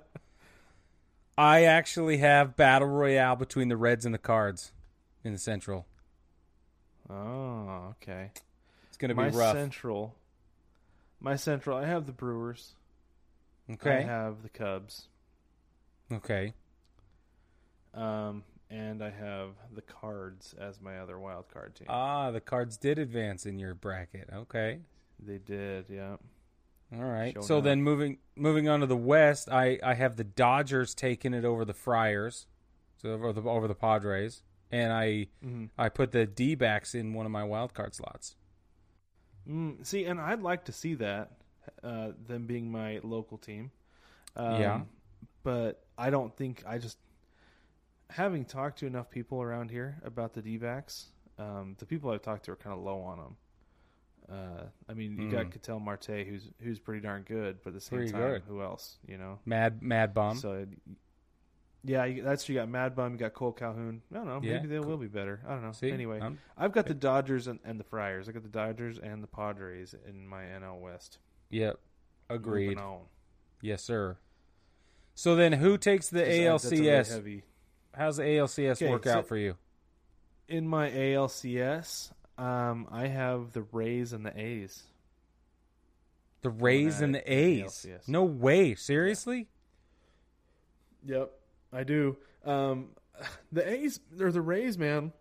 I actually have battle royale between the Reds and the Cards in the Central. Oh, okay. It's going to be my rough. central. My central. I have the Brewers. Okay. I have the Cubs. Okay. Um, and I have the Cards as my other wild card team. Ah, the Cards did advance in your bracket. Okay. they did, yeah. All right. Showing so up. then moving moving on to the West, I I have the Dodgers taking it over the Friars, so over the over the Padres, and I Mhm. I put the D backs in one of my wild card slots. Mm, see, and I'd like to see that, uh, them being my local team. Um, Yeah. But I don't think I just having talked to enough people around here about the D-backs, um, the people I've talked to are kind of low on them. Uh, I mean, you got Mm. Ketel Marte, who's who's pretty darn good, but at the same Pretty time, good. who else? You know, Mad Mad Bomb. so yeah, you, that's you got Mad Bum, you got Kole Calhoun. I don't know, Yeah, maybe they cool. will be better. I don't know. See, anyway, I'm- I've got the Dodgers and, and the Friars. I got the Dodgers and the Padres in my NL West. Yep. Agreed. Yes, sir. So then, who takes the I- that's a really ALCS? heavy. How's the ALCS Okay, work so- out for you? In my ALCS, um, I have the Rays and the A's. The Rays and at the the A's. ALCS. No way. Seriously? Yep, I do. Um, the A's or the Rays, man.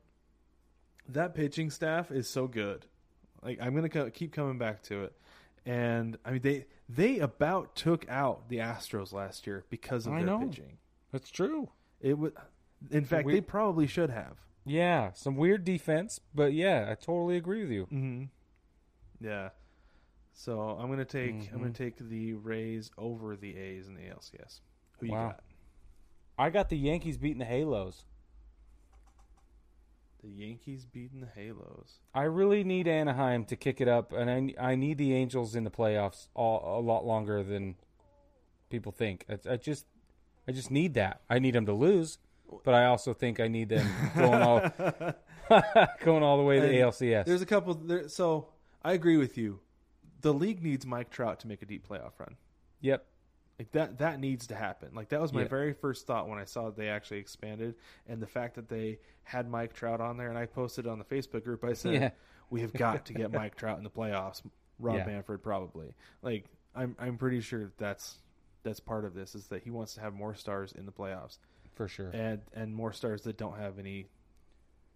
That pitching staff is so good. Like I'm gonna co- keep coming back to it, and I mean they they about took out the Astros last year because of I their know. pitching. That's true. It would, in fact, We- they probably should have. Yeah, some weird defense, but yeah, I totally agree with you. Mm-hmm. Yeah. So I'm gonna take I'm gonna Mhm. take the Rays over the A's in the ALCS. Who you Wow. got? I got the Yankees beating the Halos. The Yankees beating the Halos. I really need Anaheim to kick it up, and I I need the Angels in the playoffs all, a lot longer than people think. I, I just I just need that. I need them to lose, but I also think I need them going all going all the way to the And ALCS. There's a couple. There, so I agree with you. The league needs Mike Trout to make a deep playoff run. Yep. Like that that needs to happen. Like that was my very first thought when I saw that they actually expanded and the fact that they had Mike Trout on there and I posted on the Facebook group I said Yeah. we have got to get Mike Trout in the playoffs. Rob Yeah. Manfred probably. Like I'm I'm pretty sure that that's that's part of this is that he wants to have more stars in the playoffs For sure. and and more stars that don't have any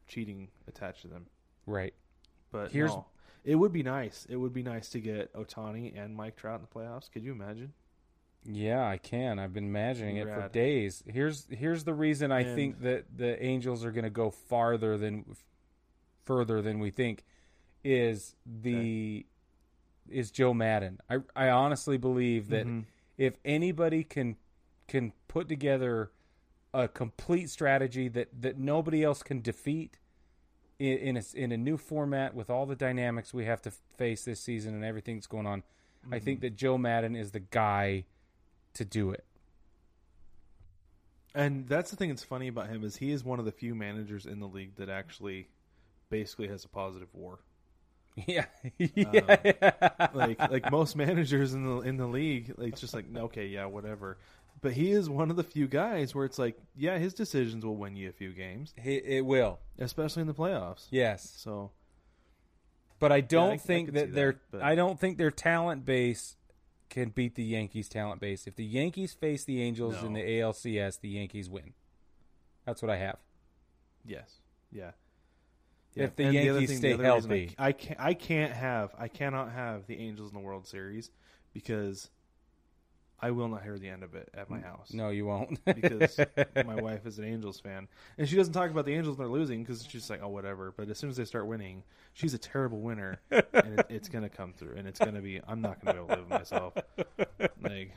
cheating attached to them. Right. But Here's- no, it would be nice. It would be nice to get Ohtani and Mike Trout in the playoffs. Could you imagine? Yeah, I can. I've been imagining it for days. Here's here's the reason I And- think that the Angels are going to go farther than further than we think is the is Joe Maddon. I I honestly believe that Mhm. if anybody can can put together a complete strategy that that nobody else can defeat in in a, in a new format with all the dynamics we have to face this season and everything that's going on, I think mm-hmm. that Joe Maddon is the guy to do it. And that's the thing that's funny about him is he is one of the few managers in the league that actually basically has a positive war. Yeah, um, yeah. Like like most managers in the in the league, like, it's just like okay, yeah, whatever. But he is one of the few guys where it's like, yeah, his decisions will win you a few games, He- it will. especially in the playoffs. Yes, So but I don't I- I think could that their that, but- I don't think their talent base can beat the Yankees' talent base. If the Yankees face the Angels in No. the ALCS, the Yankees win. That's what I have. yes, yeah. If the And other Yankees stay other reason healthy. I, I can't. I can't have. I cannot have the Angels in the World Series because I will not hear the end of it at my house. No, you won't. because my wife is an Angels fan, and she doesn't talk about the Angels when they're losing because she's like, "Oh, whatever." But as soon as they start winning, she's a terrible winner, and it, it's gonna come through, and it's gonna be. I'm not gonna be able to live with myself. Like,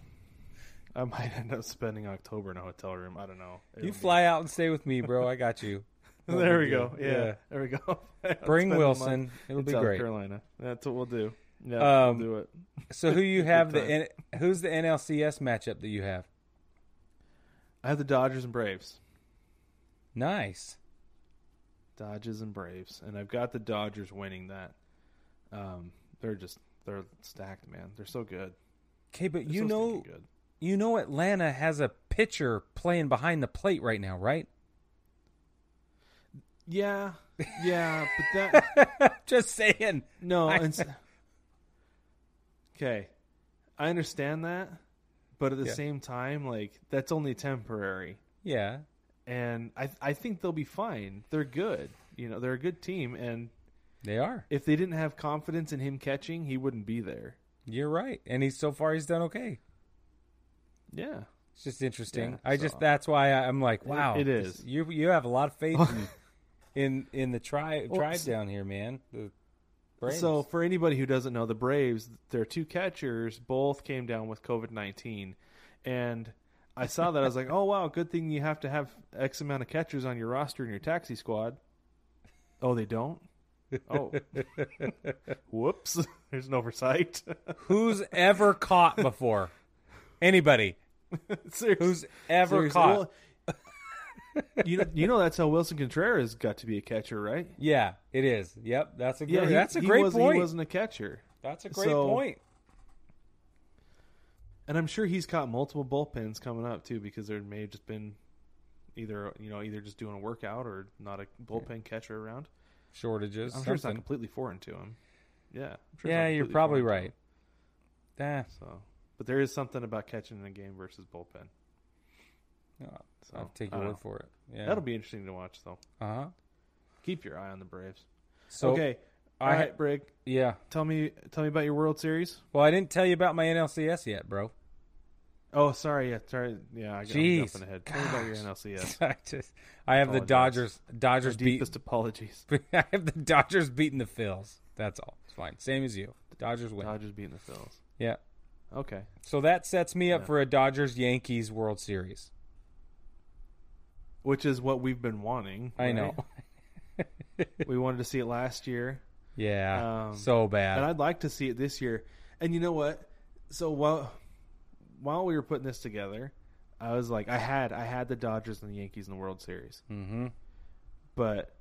I might end up spending October in a hotel room. I don't know. you It'll be- fly out and stay with me, bro. I got you. There we go. deal. Yeah, there we go. Bring the Wilson. It'll in be South great. Carolina. That's what we'll do. Yeah, Um, we'll do it. So who you have the. N- who's the NLCS matchup that you have? I have the Dodgers and Braves. Nice. Dodgers and Braves, and I've got the Dodgers winning that. Um, they're just they're stacked, man. They're so good. Okay, but They're you so know, good. you know, Atlanta has a pitcher playing behind the plate right now, right? Yeah, yeah, but that Just saying. no. I- and s- okay, I understand that, but at the Yeah. same time, like that's only temporary, Yeah. and I I think they'll be fine. They're good. You know, they're a good team, and They are. if they didn't have confidence in him catching, he wouldn't be there. You're right. And he's so far he's done okay. Yeah. It's just interesting. Yeah, I just that's why I'm like, wow, it this- You you have a lot of faith in in, in the tribe Well, tribe down here, man. The Braves. So, for anybody who doesn't know, the Braves, their two catchers both came down with COVID 19. And I saw that. I was like, oh, wow, good thing you have to have X amount of catchers on your roster in your taxi squad. Oh, they don't? Oh. Whoops. There's an oversight. who's ever caught before? Anybody Seriously. who's ever Seriously. caught? Well, you know, you know that's how Willson Contreras got to be a catcher, right? yeah, it is. Yep, that's a great. he- that's a great was, point. He wasn't a catcher. that's a great so- point. And I'm sure he's caught multiple bullpens coming up too, because there may have just been either you know either just doing a workout or not a bullpen catcher around. Shortages. I'm sure it's not completely foreign to him. Yeah, sure yeah, you're probably right. him. Ah, So, but there is something about catching in a game versus bullpen. So I'll take your word know. for it. Yeah, That'll be interesting to watch, though. uh huh. Keep your eye on the Braves. So okay, all I- right, Brig. yeah. Tell me, tell me about your World Series. Well, I didn't tell you about my NLCS yet, bro. Oh, sorry. Yeah, sorry. Yeah, I, I'm Jeez. jumping ahead. Tell me about your NLCS. I just I have the Apologize. Dodgers. Our Dodgers beat. deepest apologies. I have the Dodgers beating the Phils. That's all. It's fine. Same as you. The Dodgers win. Dodgers beating the Phils. Yeah. Okay. So that sets me up Yeah. for a Dodgers Yankees World Series. Which is what we've been wanting. I right? know. we wanted to see it last year, Yeah. Um, so bad. and I'd like to see it this year. And you know what? So while while we were putting this together, I was like, I had I had the Dodgers and the Yankees in the World Series, mm-hmm. but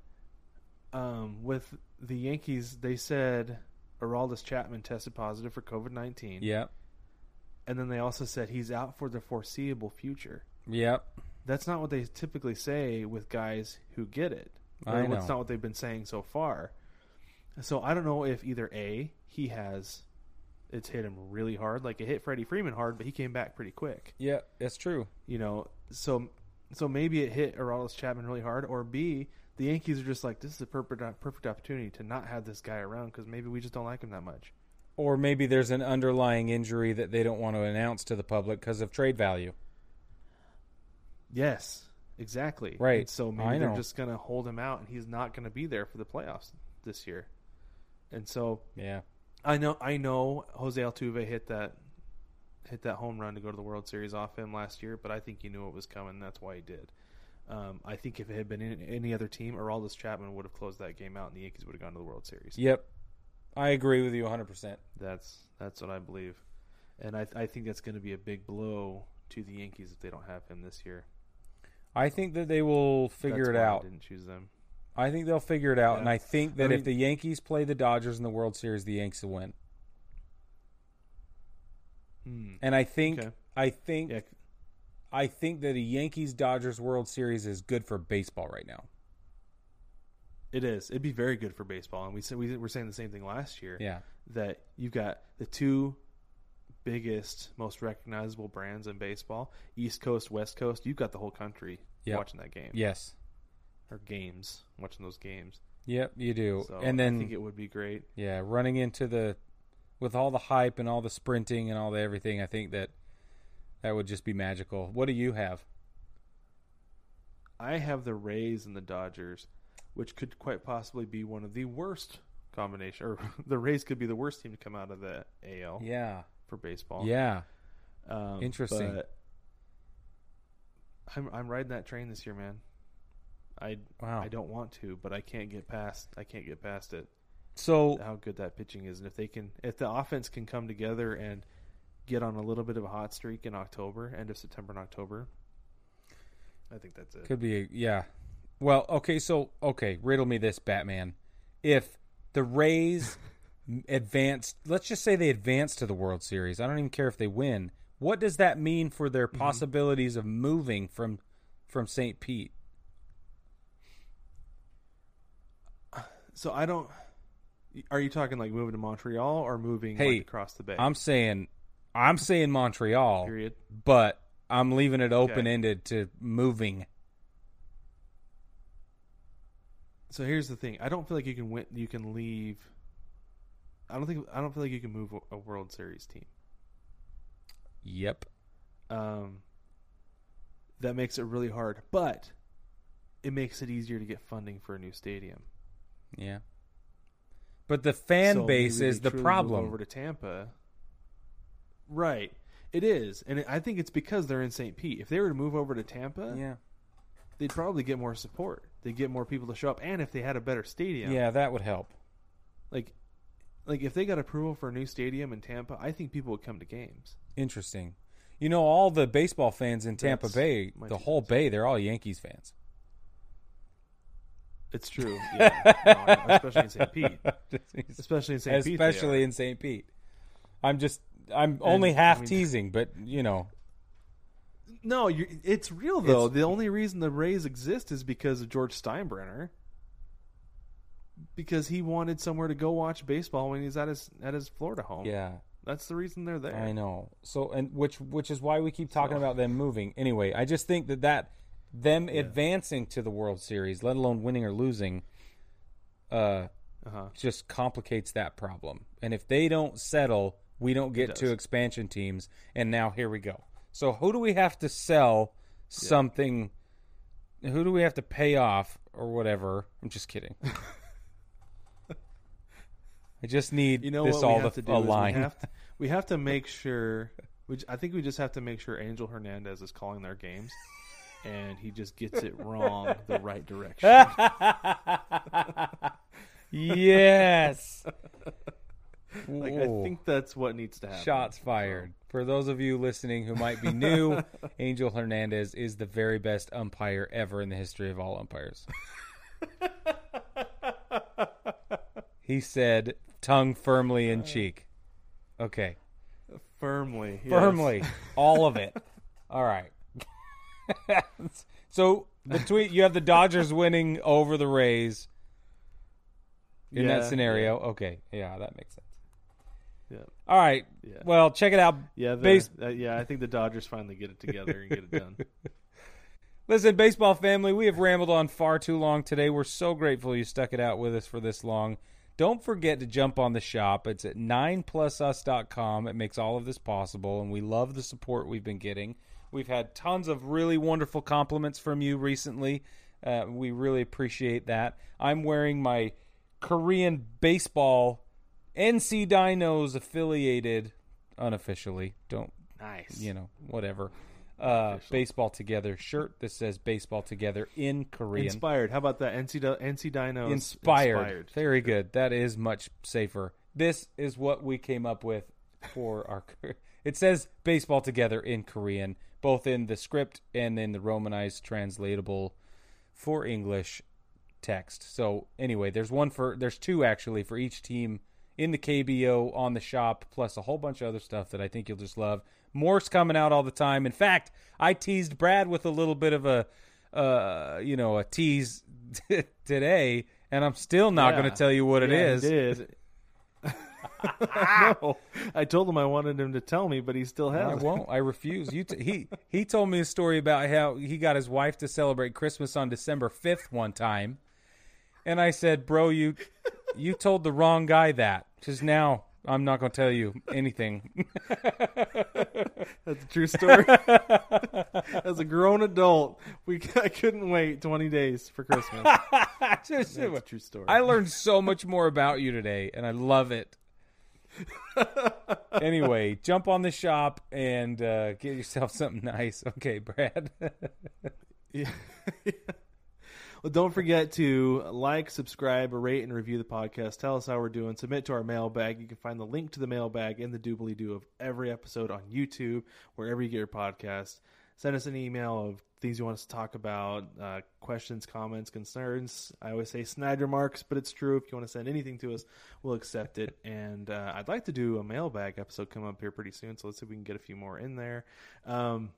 um, with the Yankees, they said Aroldis Chapman tested positive for COVID nineteen. Yep. and then they also said he's out for the foreseeable future. Yep. That's not what they typically say with guys who get it. I know. That's not what they've been saying so far. So I don't know if either A, he has it's hit him really hard, like it hit Freddie Freeman hard, but he came back pretty quick. Yeah, that's true. You know, so so maybe it hit Aroldis Chapman really hard, or B, the Yankees are just like this is a perfect perfect opportunity to not have this guy around because maybe we just don't like him that much. Or maybe there's an underlying injury that they don't want to announce to the public because of trade value. Yes, exactly. Right. And so maybe I they're know. just going to hold him out, and he's not going to be there for the playoffs this year. And so Yeah. I know, I know, Jose Altuve hit that hit that home run to go to the World Series off him last year, but I think he knew it was coming. That's why he did. Um, I think if it had been in any other team, Aroldis Chapman would have closed that game out, and the Yankees would have gone to the World Series. Yep. I agree with you 100%. That's that's what I believe, and I I think that's going to be a big blow to the Yankees if they don't have him this year. I think that they will figure That's it why I out. didn't choose them. I think they'll figure it out, Yeah. and I think that I if the Yankees play the Dodgers in the World Series, the Yankees will win. Hmm. And I think, Okay. I think, Yeah, I think that a Yankees Dodgers World Series is good for baseball right now. It is. It'd be very good for baseball, and we said we were saying the same thing last year. Yeah, That you've got the two biggest, most recognizable brands in baseball: East Coast, West Coast. You've got the whole country Yep. watching that game. yes, or games, watching those games. yep, you do. So and I then, think it would be great. yeah, running into the with all the hype and all the sprinting and all the everything, I think that that would just be magical. What do you have? I have the Rays and the Dodgers, which could quite possibly be one of the worst combination, or the Rays could be the worst team to come out of the AL Yeah, for baseball. yeah, Um, Interesting. I'm I'm riding that train this year, man. I Wow. I don't want to, but I can't get past I can't get past it. So How good that pitching is, and if they can, if the offense can come together and get on a little bit of a hot streak in October, end of September and October, I think that's it. Could be, a, yeah. Well, okay, so okay, riddle me this, Batman. If the Rays advance, let's just say they advance to the World Series. I don't even care if they win. What does that mean for their Mm-hmm. possibilities of moving from from St. Pete? So I don't. Are you talking like moving to Montreal or moving Hey, like, across the bay? I'm saying, I'm saying Montreal, Period. but I'm leaving it open ended to moving. So here's the thing. I don't feel like you can win. You can leave. I don't think. I don't feel like you can move a World Series team. Yep. Um, that makes it really hard, but it makes it easier to get funding for a new stadium. Yeah. But the fan So base is the problem. over to Tampa. Right, it is, and I think it's because they're in St. Pete. If they were to move over to Tampa, Yeah. they'd probably get more support. They'd get more people to show up, and if they had a better stadium, Yeah, that would help. like, like if they got approval for a new stadium in Tampa, I think people would come to games. Interesting. You know, all the baseball fans in Tampa That's Bay, the whole cents. Bay, they're all Yankees fans. It's true, yeah. No, especially in St. Pete, especially in St. Pete, Especially in St. Pete. I'm just, I'm only I half mean- teasing, but you know, No, you it's real though. It's- the only reason the Rays exist is because of George Steinbrenner. Because he wanted somewhere to go watch baseball when he's at his at his Florida home. yeah, That's the reason they're there. I know. So, and which, which is why we keep talking So- about them moving. Anyway, I just think that that them advancing to the World Series, let alone winning or losing, uh, Uh-huh. just complicates that problem. And if they don't settle, we don't get to expansion teams. And now here we go. So who do we have to sell something? Who do we have to pay off or whatever? I'm just kidding. I just need You know this all we have to, to do align. is we have to, we have to make sure. J- I think we just have to make sure Angel Hernandez is calling their games, and he just gets it wrong the right direction. yes. like I think that's what needs to happen. Shots fired. For those of you listening who might be new, Angel Hernandez is the very best umpire ever in the history of all umpires. he said, tongue firmly in cheek. Okay. Firmly, yes. Firmly. All of it. All right. so between you have the Dodgers winning over the Rays in that Yeah, scenario. Okay. Yeah, that makes sense. Yeah. All right. Yeah. Well, check it out. Yeah, the, Base- uh, yeah. I think the Dodgers finally get it together and get it done. Listen, baseball family, we have rambled on far too long today. We're so grateful you stuck it out with us for this long. Don't forget to jump on the shop. It's at 9plusus.com. It makes all of this possible, and we love the support we've been getting. We've had tons of really wonderful compliments from you recently. Uh, we really appreciate that. I'm wearing my Korean baseball NC Dinos affiliated unofficially. Don't Nice. you know, whatever. Uh, baseball together shirt that says baseball together in Korean. Inspired. How about that? NC, NC Dinos. Inspired. Very good. That is much safer. This is what we came up with for our. It says baseball together in Korean, both in the script and in the Romanized translatable for English text. So anyway, there's one for there's two actually for each team in the KBO on the shop, plus a whole bunch of other stuff that I think you'll just love. More's coming out all the time. In fact, I teased Brad with a little bit of a uh, you know, a tease today, and I'm still not Yeah. going to tell you what it Yeah, he is. did. no, I told him I wanted him to tell me, but he still hasn't. I won't. I refuse. You t- he he told me a story about how he got his wife to celebrate Christmas on December 5th one time. And I said, "Bro, you you told the wrong guy that cuz now I'm not going to tell you anything." That's a true story. As a grown adult, we I couldn't wait 20 days for Christmas. That's a true story. I learned so much more about you today, and I love it. anyway, jump on the shop and uh, get yourself something nice. Okay, Brad. Yeah. Well, don't forget to like, subscribe, rate, and review the podcast. Tell us how we're doing. Submit to our mailbag. You can find the link to the mailbag in the doobly doo of every episode on YouTube, wherever you get your podcast. Send us an email of things you want us to talk about, uh, questions, comments, concerns. I always say snide remarks, but it's true. If you want to send anything to us, we'll accept it. And uh, I'd like to do a mailbag episode come up here pretty soon, so let's see if we can get a few more in there. Um,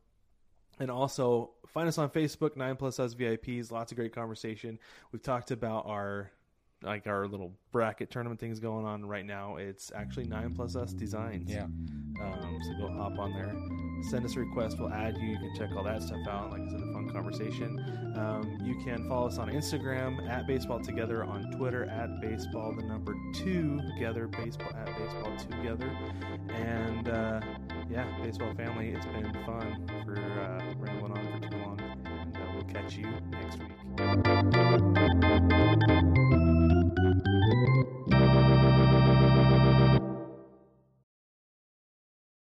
and also find us on Facebook, Nine Plus Us VIPs. Lots of great conversation. We've talked about our like our little bracket tournament things going on right now. It's actually Nine Plus Us Designs. Yeah. Um, so go hop on there, send us a request. We'll add you. You can check all that stuff out. Like I said, a fun conversation. Um, you can follow us on Instagram at Baseball Together, on Twitter at Baseball the number two together, Baseball at Baseball Together, and uh, yeah, baseball family. It's been fun for uh, rambling on for too long, and uh, we'll catch you next week.